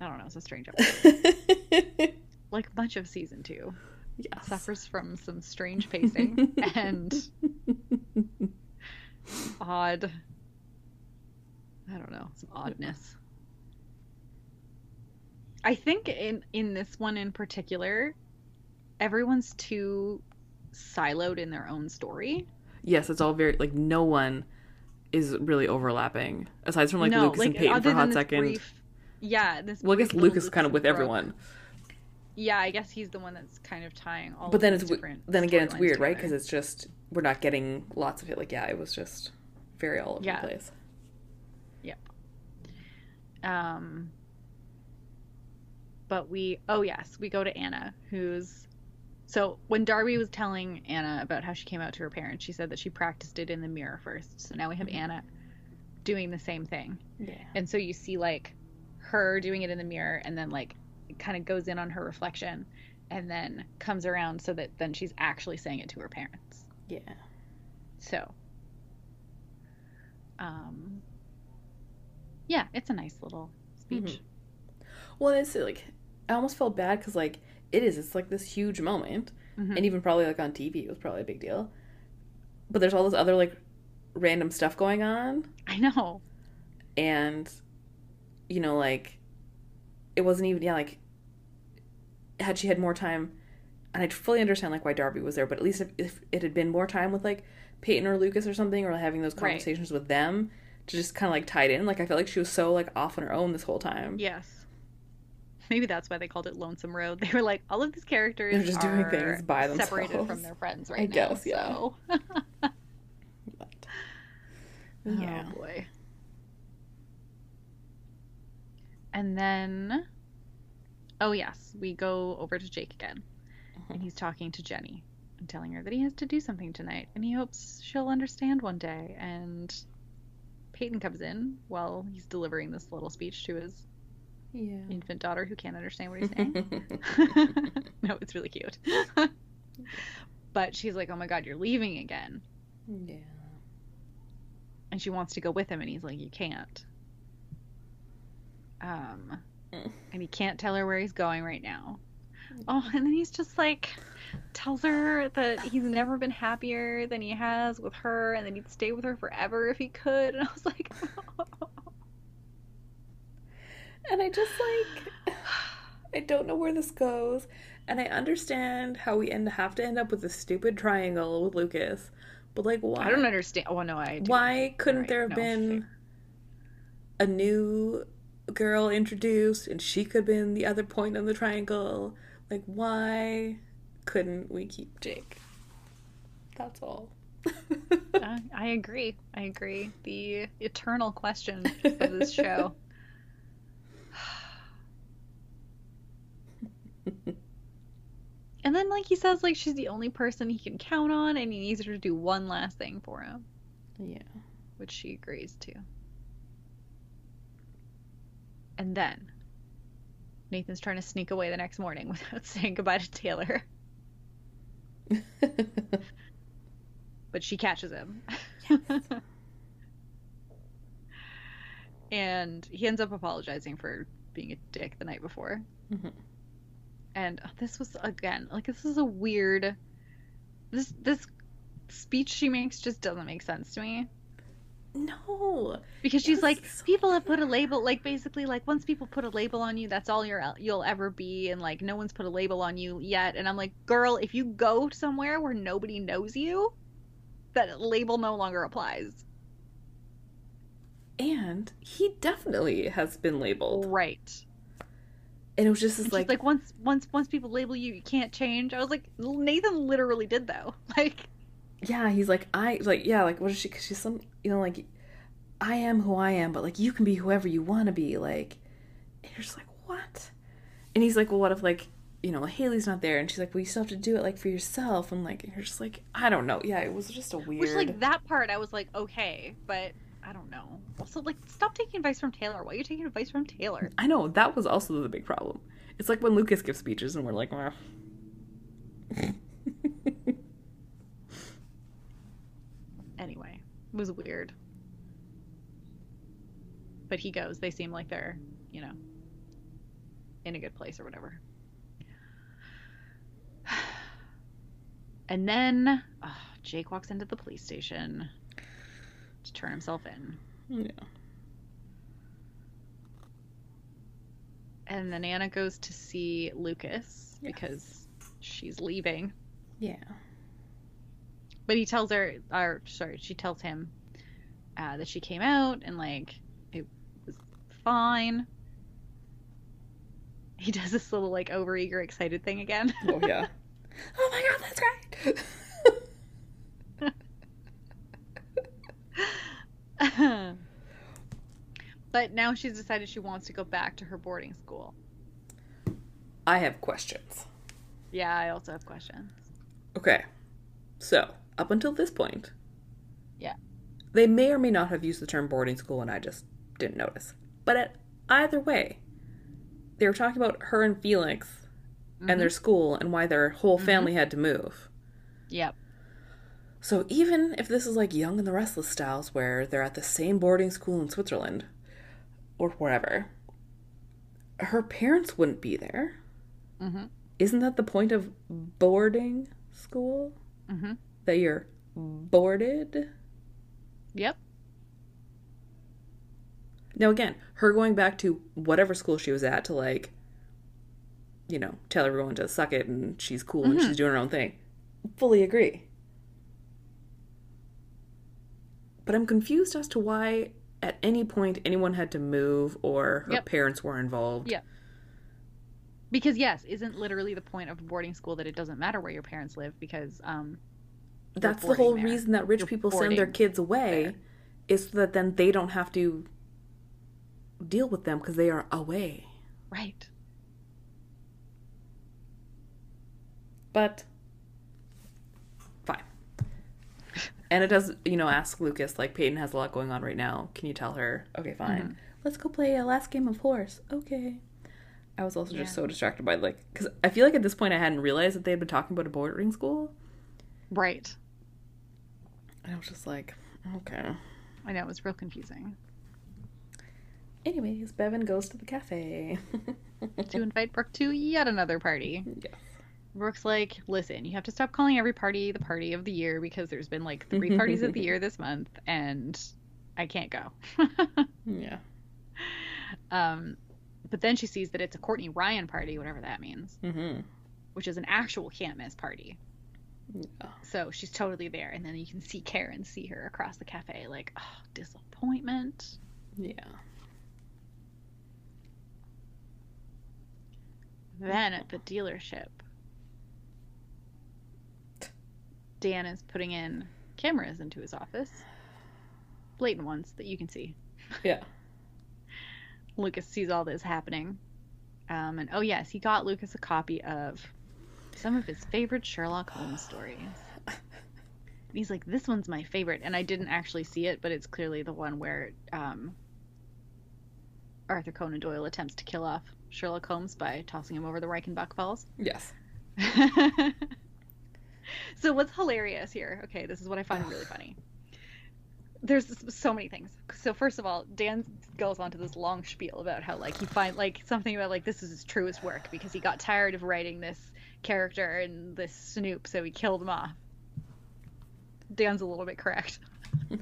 I don't know. It's a strange episode. Like much of season two yes. suffers from some strange pacing and odd. I don't know some oddness. I think in in this one in particular, everyone's too siloed in their own story. yes, it's all very, like, no one is really overlapping. Aside from, like, no, Lucas like and Peyton for a hot second. brief. Yeah, this. well, I guess Lucas is kind of with Brooke. everyone. Yeah, I guess he's the one that's kind of tying all. but then it's different then again it's weird right because it's just we're not getting lots of it like yeah it was just very all over Yeah. the place Yeah. Um, but we, oh yes, we go to Anna, who's. So when Darby was telling Anna about how she came out to her parents, she said that she practiced it in the mirror first. So now we have Mhm. Anna doing the same thing. yeah And so you see like her doing it in the mirror and then like kind of goes in on her reflection and then comes around so that then she's actually saying it to her parents. Yeah. So, um, yeah, it's a nice little speech. Well, it's like I almost felt bad because like it is. It's like this huge moment, Mhm. and even probably like on TV, it was probably a big deal. But there's all this other like random stuff going on, I know. and you know, like it wasn't even yeah like had she had more time, and I fully understand like why Darby was there, but at least if, if it had been more time with like Peyton or Lucas or something, or having those Right. conversations with them to just kind of like tie it in. Like I felt like she was so like off on her own this whole time. Yes. Maybe that's why they called it Lonesome Road. They were like, all of these characters They're just doing things by themselves, separated from their friends right I now. guess, yeah. So. But, oh, yeah. Oh boy. And then, oh yes, we go over to Jake again, and he's talking to Jenny and telling her that he has to do something tonight, and he hopes she'll understand one day. And Peyton comes in while he's delivering this little speech to his Yeah. infant daughter who can't understand what he's saying. no, it's really cute. but she's like, "Oh my god, you're leaving again." yeah. and she wants to go with him and he's like you can't um. And he can't tell her where he's going right now mm. oh and then he's just like tells her that he's never been happier than he has with her and that he'd stay with her forever if he could and i was like And I just like I don't know where this goes. And I understand how we end have to end up with a stupid triangle with Lucas. But like why i don't understand oh no i do. why couldn't Right, there have no, been fair. a new girl introduced and she could have been the other point on the triangle? Like why couldn't we keep Jake? That's all. I, I agree i agree the eternal question of this show And then, like, he says, like, she's the only person he can count on, and he needs her to do one last thing for him, yeah. which she agrees to. And then, Nathan's trying to sneak away the next morning without saying goodbye to Taylor, but she catches him. and he ends up apologizing for being a dick the night before. Mhm. And this was again like this is a weird this this speech she makes just doesn't make sense to me no. because she's like people have put a label like basically like once people put a label on you that's all you're you'll ever be and like no one's put a label on you yet and I'm like girl if you go somewhere where nobody knows you that label no longer applies. And he definitely has been labeled. right. And it was just this like, like once once once people label you you can't change. I was like Nathan literally did though. Like yeah, he's like, I, like, yeah, like, what is she? Cause she's some, you know, like, I am who I am, but like, you can be whoever you want to be. Like, and you're just like, what? And he's like, well, what if, like, you know, Haley's not there? And she's like, well, you still have to do it, like, for yourself. And like, and you're just like, I don't know. Yeah, it was just a weird. Which, like, that part, I was like, okay, but I don't know. Also, like, stop taking advice from Taylor. Why are you taking advice from Taylor? I know, that was also the big problem. It's like when Lucas gives speeches and we're like, "Well." Anyway, it was weird. But he goes. They seem like they're, you know, in a good place or whatever. And then oh, Jake walks into the police station to turn himself in. yeah. And then Anna goes to see Lucas Yes. because she's leaving. Yeah. But he tells her, or sorry, she tells him uh, that she came out and like it was fine. He does this little like overeager, excited thing again. Oh, yeah. oh my god, that's great. but now she's decided she wants to go back to her boarding school. I have questions. Yeah, I also have questions. Okay. So, up until this point, Yeah. they may or may not have used the term boarding school and I just didn't notice. But at either way, they were talking about her and Felix Mm-hmm. and their school and why their whole family had to move. Yep. So even if this is like Young and the Restless styles where they're at the same boarding school in Switzerland or wherever, her parents wouldn't be there. Mm-hmm. Isn't that the point of boarding school? Mm-hmm. That you're boarded? Yep. Now, again, her going back to whatever school she was at to, like, you know, tell everyone to suck it and she's cool and she's doing her own thing. Fully agree. But I'm confused as to why at any point anyone had to move or her Yep. parents were involved. Yep. Because yes, isn't literally the point of boarding school that it doesn't matter where your parents live because um That's the whole there. reason that rich You're people send their kids away there. is so that then they don't have to deal with them because they are away. right. But fine. And it does, you know, ask Lucas, like, Peyton has a lot going on right now. Can you tell her? Okay, fine. Mm-hmm. Let's go play a last game of horse. Okay. I was also just so distracted by, like, because I feel like at this point I hadn't realized that they had been talking about a boarding school. Right. And I was just like, okay. I know it was real confusing. Anyways, Bevin goes to the cafe. to invite Brooke to yet another party. yes. Brooke's like, listen, you have to stop calling every party the party of the year because there's been like three parties of the year this month and I can't go. Yeah. um, but then she sees that it's a Courtney Ryan party, whatever that means, Mm-hmm. which is an actual can't miss party. Yeah. So she's totally there. And then you can see Karen see her across the cafe, like, oh, disappointment. Yeah. Then at the dealership, Dan is putting in cameras into his office. Blatant ones that you can see. Yeah. Lucas sees all this happening. Um, and oh, yes, he got Lucas a copy of some of his favorite Sherlock Holmes stories. And he's like, this one's my favorite. And I didn't actually see it, but it's clearly the one where um, Arthur Conan Doyle attempts to kill off Sherlock Holmes by tossing him over the Reichenbach Falls. Yes. so what's hilarious here? Okay, this is what I find really funny. There's so many things. So first of all, Dan goes on to this long spiel about how like he find like something about like this is his truest work because he got tired of writing this character and this Snoop, so he killed him off. Dan's a little bit correct.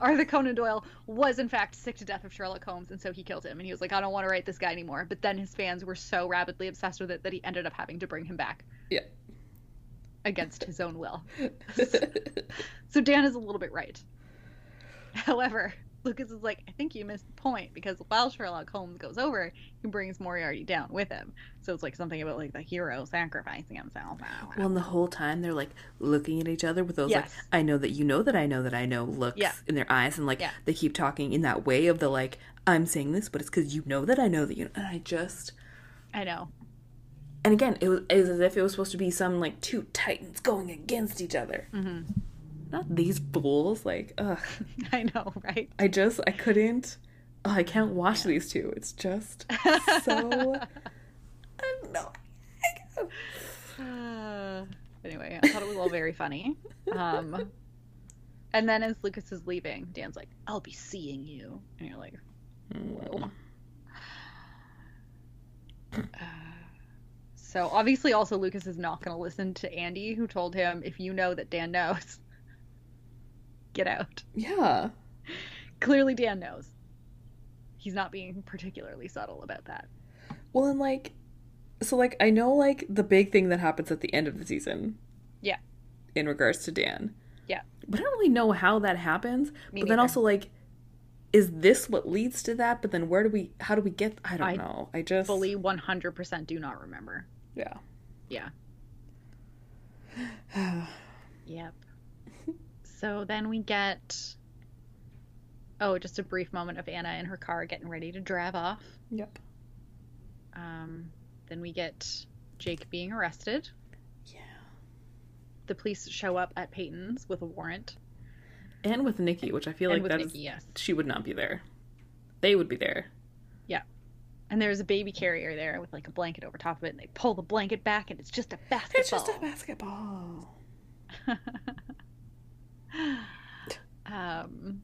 Arthur Conan Doyle was in fact sick to death of Sherlock Holmes, and so he killed him. And he was like, I don't want to write this guy anymore. But then his fans were so rabidly obsessed with it that he ended up having to bring him back yeah. against his own will. So Dan is a little bit right. However, Lucas is like, I think you missed the point because while Sherlock Holmes goes over, he brings Moriarty down with him. So it's like something about like the hero sacrificing himself. Well, and the whole time they're like looking at each other with those Yes. like I know that you know that I know that I know looks Yeah. in their eyes, and like Yeah. they keep talking in that way of the like I'm saying this, but it's because you know that I know that you. Know. And I just I know. and again it was, it was as if it was supposed to be some like two titans going against each other, hmm not these fools. Like ugh, I know, right? I just I couldn't. Oh, I can't watch these two. It's just so. I don't know. Uh, anyway, I thought it was all very funny. Um, and then as Lucas is leaving, Dan's like, "I'll be seeing you," and you're like, Mm. So obviously, also Lucas is not going to listen to Andy, who told him, "If you know that Dan knows, get out." Yeah. Clearly, Dan knows. He's not being particularly subtle about that. Well, and like, so like I know like the big thing that happens at the end of the season. Yeah. In regards to Dan. Yeah. But I don't really know how that happens. Me but then also like, is this what leads to that? But then where do we? How do we get? I don't I know. I just Fully 100% do not remember. Yeah. Yeah. Yep. So then we get. Oh, just a brief moment of Anna in her car getting ready to drive off. yep. Um, then we get Jake being arrested. Yeah. The police show up at Peyton's with a warrant. And with Nikki, which I feel and like with that Nikki, is yes. she would not be there. They would be there. Yeah. And there's a baby carrier there with like a blanket over top of it, and they pull the blanket back, and it's just a basketball. It's just a basketball. um,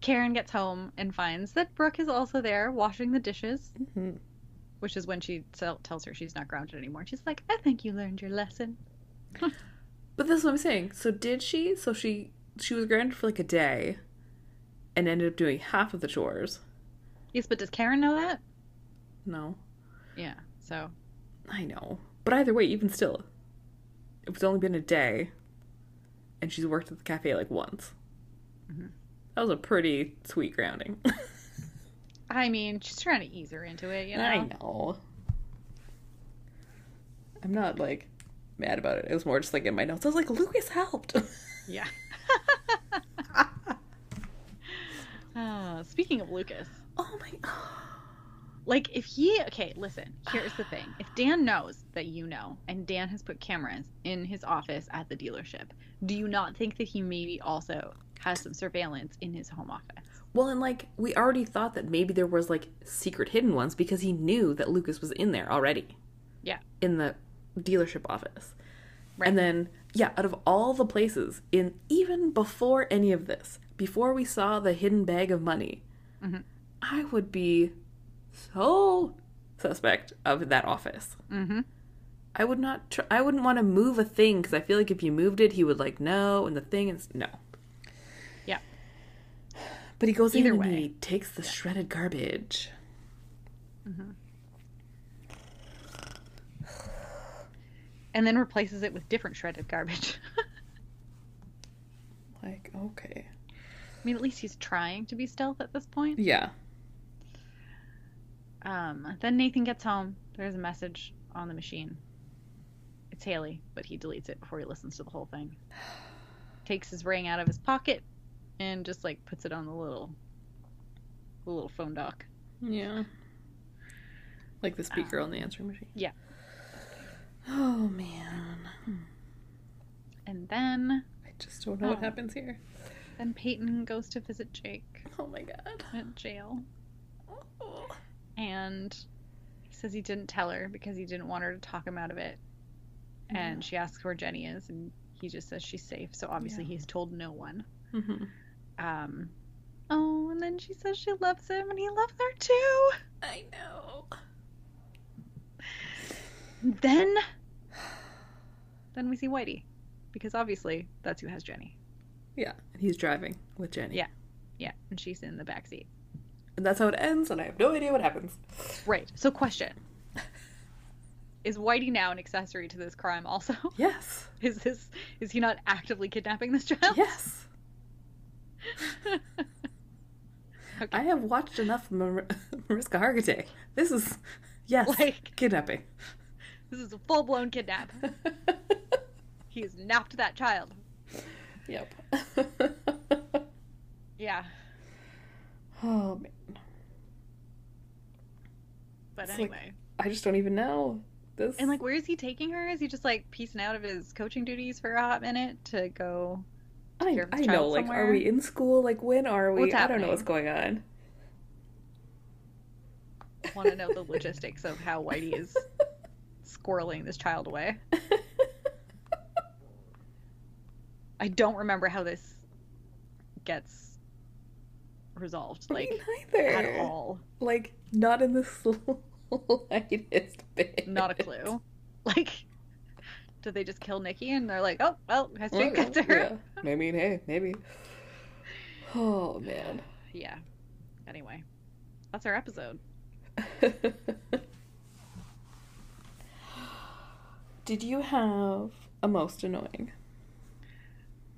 Karen gets home and finds that Brooke is also there washing the dishes, hmm which is when she tell- tells her she's not grounded anymore. She's like, I think you learned your lesson. But this is what I'm saying. So did she? So she she was grounded for like a day, and ended up doing half of the chores. Yes, but does Karen know that? No, Yeah, so. I know. But either way, even still, if it's only been a day, and she's worked at the cafe like once, Mhm. that was a pretty sweet grounding. I mean, she's trying to ease her into it, you know? I know. I'm not like mad about it. It was more just like in my notes. I was like, Lucas helped. Yeah. Uh, speaking of Lucas, oh my. Like if he okay, listen, here's the thing. If Dan knows that you know, and Dan has put cameras in his office at the dealership, do you not think that he maybe also has some surveillance in his home office? Well, and like we already thought that maybe there was like secret hidden ones because he knew that Lucas was in there already. Yeah. In the dealership office. Right. And then yeah, out of all the places in even before any of this, before we saw the hidden bag of money, Mhm. I would be so suspect of that office. Mm-hmm. I would not. Tr- I wouldn't want to move a thing because I feel like if you moved it, he would like no, and the thing is no. Yeah. But he goes Either in and way. he takes the shredded garbage. And then replaces it with different shredded garbage. Like okay, I mean, at least he's trying to be stealth at this point. yeah, Um, then Nathan gets home. There's a message on the machine. It's Haley, but he deletes it before he listens to the whole thing. Takes his ring out of his pocket and just like puts it on the little, the little phone dock. yeah. Like the speaker on the answering machine. yeah. Oh man, And then, I just don't know what Oh. happens here. then Peyton goes to visit Jake Oh my god. at jail, and he says he didn't tell her because he didn't want her to talk him out of it. And she asks where Jenny is, and he just says she's safe. So obviously Yeah. he's told no one. hmm Um, oh, and then she says she loves him, and he loves her too. I know. Then, then we see Whitey, because obviously that's who has Jenny. Yeah, and he's driving with Jenny. Yeah. Yeah, and she's in the back seat. And that's how it ends. And I have no idea what happens. Right. So, question: Is Whitey now an accessory to this crime? Also, Yes. is this is he not actively kidnapping this child? Yes. Okay. I have watched enough Mar- Mariska Hargitay. This is yes, Like- kidnapping. This is a full blown kidnap. He has napped that child. yep. Yeah. Oh man, But It's like- anyway. I just don't even know this. And like, where is he taking her? Is he just like piecing out of his coaching duties for a hot minute to go? I, I know. Like, somewhere? are we in school? Like, when are we? What's I don't know what's going on. I Want to know the logistics of how Whitey is squirreling this child away? I don't remember how this gets resolved, like Me neither. at all. Like, not in the slightest bit. Not a clue. Like, did they just kill Nikki and they're like, oh well, has Well, Jake got to her? yeah. I mean, hey, maybe. Oh man. yeah. Anyway, that's our episode. Did you have a most annoying?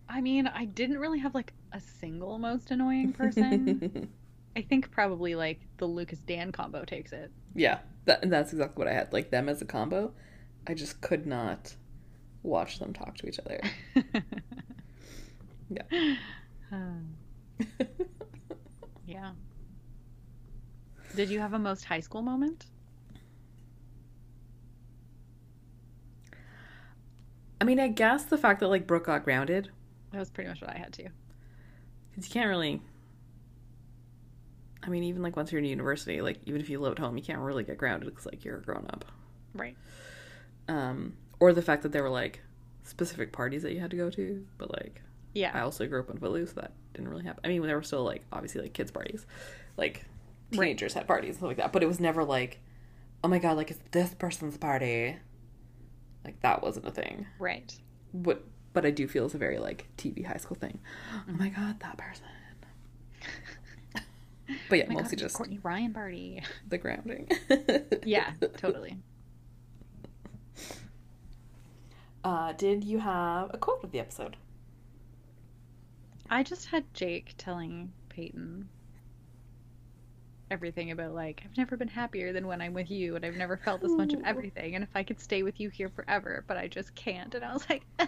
I mean, I didn't really have like a single most annoying person. I think probably like the Lucas Dan combo takes it. yeah, that, that's exactly what I had. Like them as a combo, I just could not watch them talk to each other. Yeah. yeah. Did you have a most high school moment? I mean, I guess the fact that like Brooke got grounded, That was pretty much what I had too. Because you can't really I mean, even like once you're in university, like even if you live at home, you can't really get grounded because like you're a grown up. Right. Um, or the fact that there were like specific parties that you had to go to, but like Yeah. I also grew up in Footloose, so that didn't really happen. I mean, there were still like obviously like kids parties, like Right. teenagers had parties and stuff like that, but it was never like, oh my god, like it's this person's party. Like that wasn't a thing. Right. What? But I do feel it's a very like TV high school thing. Oh my god, that person. but yeah, Oh my God, mostly it's just Courtney Ryan party. the grounding. Yeah, totally. Uh, did you have a quote of the episode? I just had Jake telling Peyton everything about like I've never been happier than when I'm with you and I've never felt this much of everything and if I could stay with you here forever but I just can't and I was like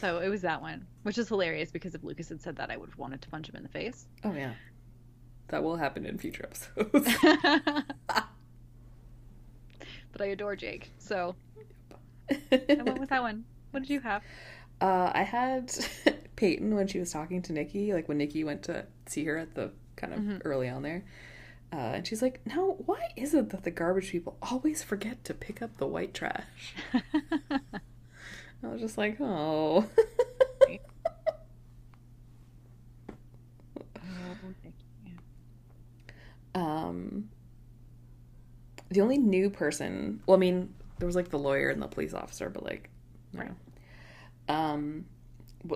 So it was that one, which is hilarious because if Lucas had said that I would have wanted to punch him in the face. oh yeah, that will happen in future episodes. but I adore Jake. So I went with that one. What did you have? Uh, I had Peyton when she was talking to Nikki, like when Nikki went to see her at the kind of Mhm. early on there. Uh, and she's like, Now, why is it that the garbage people always forget to pick up the white trash? I was just like, Oh. um, the only new person, well, I mean, there was like the lawyer and the police officer, but like, Right. know. Um,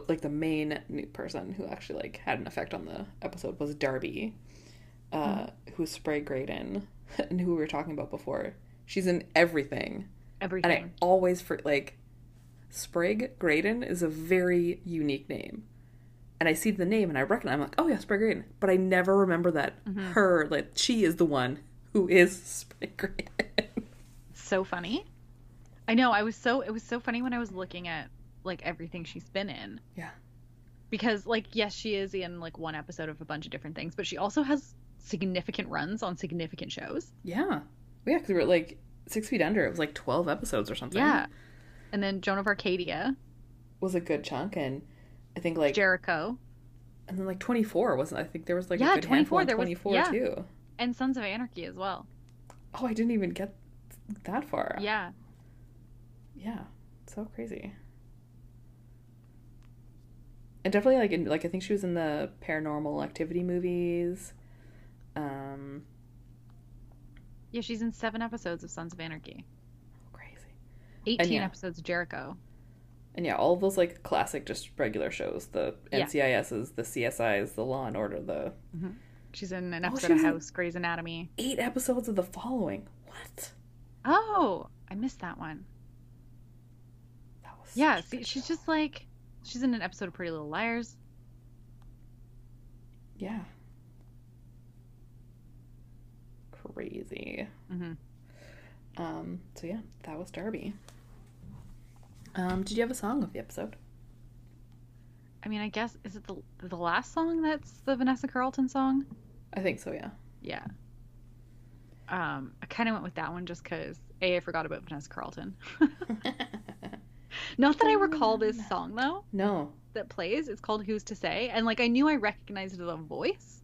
like the main new person who actually like had an effect on the episode was Darby, uh, who's Sprague Grayden, and who we were talking about before. She's in everything, Everything. and I always for like Sprague Grayden is a very unique name. And I see the name and I recognize I'm like, oh yeah, Sprague Grayden. But I never remember that Mhm. her like she is the one who is Sprague Grayden. so funny. I know. I was so it was so funny when I was looking at like everything she's been in. Yeah. Because like yes, she is in like one episode of a bunch of different things, but she also has significant runs on significant shows. yeah. Yeah, because we were like Six Feet Under. It was like twelve episodes or something. Yeah. And then Joan of Arcadia, was a good chunk, and I think like Jericho, and then like twenty four wasn't. I think there was like Yeah, a good 24, in there was- twenty four yeah. too. and Sons of Anarchy as well. Oh, I didn't even get that far. Yeah. Yeah, so crazy. And definitely like in like I think she was in the Paranormal Activity movies. Um, Yeah, she's in seven episodes of Sons of Anarchy. crazy. 18 yeah. episodes of Jericho. And yeah, all those like classic just regular shows, the. NCISs, the CSIs, the Law and Order, the She's in an Oh, episode she of House, Grey's Anatomy. eight episodes of the following. What? Oh, I missed that one. That was Yeah, see, she's show. just like she's in an episode of Pretty Little Liars. yeah. Crazy. hmm Um, so yeah, that was Darby. Um, did you have a song of the episode? I mean, I guess is it the the last song that's the Vanessa Carlton song? I think so, yeah. Yeah. Um, I kind of went with that one just because a I forgot about Vanessa Carlton. Not that I recall this song though no. that plays. It's called "Who's to Say," and like I knew I recognized the voice.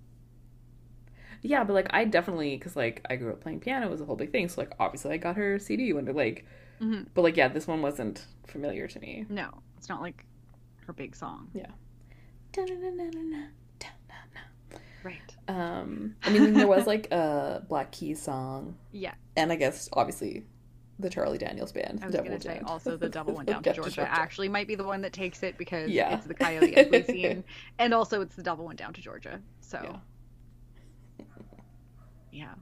Yeah, but like I definitely because like I grew up playing piano it was a whole big thing. So like obviously I got her CD when like, hmm but like yeah, this one wasn't familiar to me. No, it's not like her big song. Yeah. Right. Um, I mean there was like a Black Keys song, Yeah, and I guess obviously the Charlie Daniels band. I was gonna say also the devil went down to Georgia. Georgia. Actually, might be the one that takes it because Yeah. it's the Coyote Ugly scene, and also it's the devil went down to Georgia. So Yeah. yeah,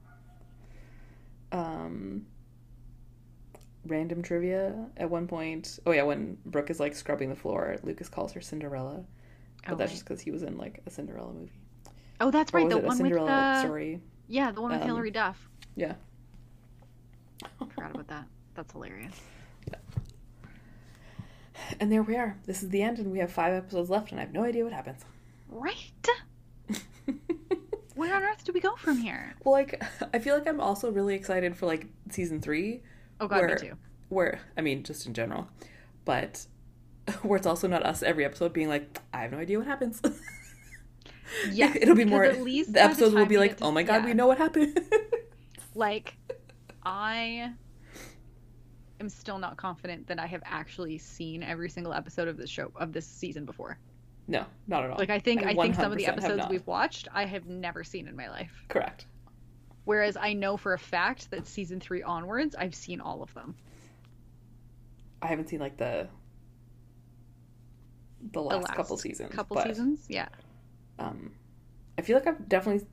um random trivia at one point oh yeah when brooke is like scrubbing the floor lucas calls her cinderella but Oh, that's right. just because he was in like a cinderella movie oh that's Or right, the one with the story yeah, the one with Um, Hilary Duff. yeah I forgot about that. That's hilarious. and there we are this is the end and we have five episodes left and i have no idea what happens Right. Where on earth do we go from here? well like i feel like i'm also really excited for like season three Oh god, Where- me too. where i mean just in general but where it's also not us every episode being like, I have no idea what happens. Yeah, It'll be more. At least the episodes will be like, to- oh my god, yeah. we know what happened. Like, I am still not confident that I have actually seen every single episode of this show of this season before. no, not at all. Like, I think I, think some of the episodes we've watched I have never seen in my life. Correct. Whereas I know for a fact that season three onwards, I've seen all of them. I haven't seen like the the last, last couple seasons. Couple but, seasons, yeah. Um, I feel like I've definitely.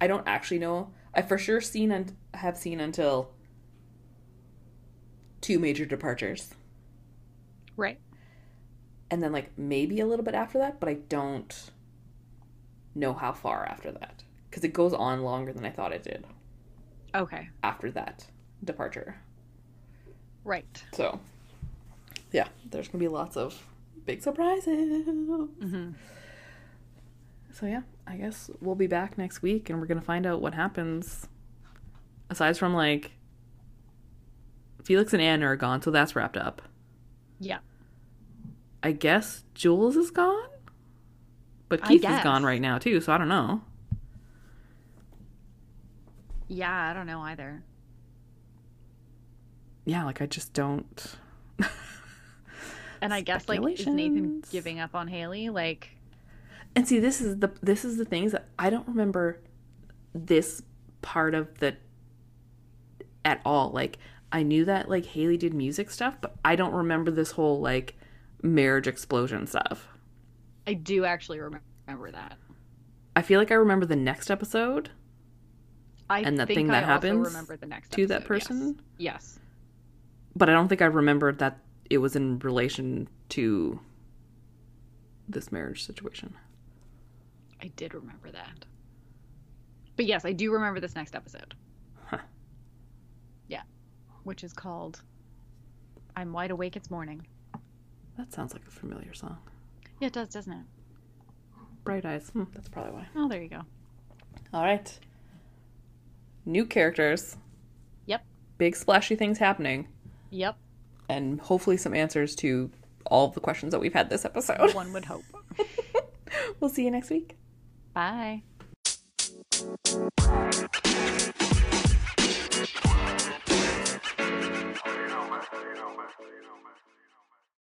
I don't actually know. I for sure seen and have seen until two major departures, Right. and then like maybe a little bit after that, but I don't know how far after that because it goes on longer than I thought it did Okay. after that departure. Right. So, yeah, there's gonna be lots of big surprises. hmm So yeah, I guess we'll be back next week and we're gonna find out what happens. Aside from like Felix and Anna are gone, so that's wrapped up. Yeah. I guess Jules is gone? But Keith is gone right now too, so I don't know. Yeah, I don't know either. Yeah, like I just don't And I guess like is Nathan giving up on Haley? Like And see, this is the this is the things that I don't remember this part of the at all. Like I knew that like Haley did music stuff, but I don't remember this whole like marriage explosion stuff. I do actually remember that. I feel like I remember the next episode I And that think thing that I happens remember the next to that episode, person, Yes. but I don't think I remembered that it was in relation to this marriage situation. I did remember that. But yes, I do remember this next episode. Huh. Yeah. Which is called I'm wide awake it's morning. That sounds like a familiar song. Yeah, it does, doesn't it? Bright Eyes. Hmm, that's probably why. Oh, there you go. All right. New characters. Yep. Big splashy things happening. Yep. And hopefully some answers to all of the questions that we've had this episode. One would hope. we'll see you next week. Bye.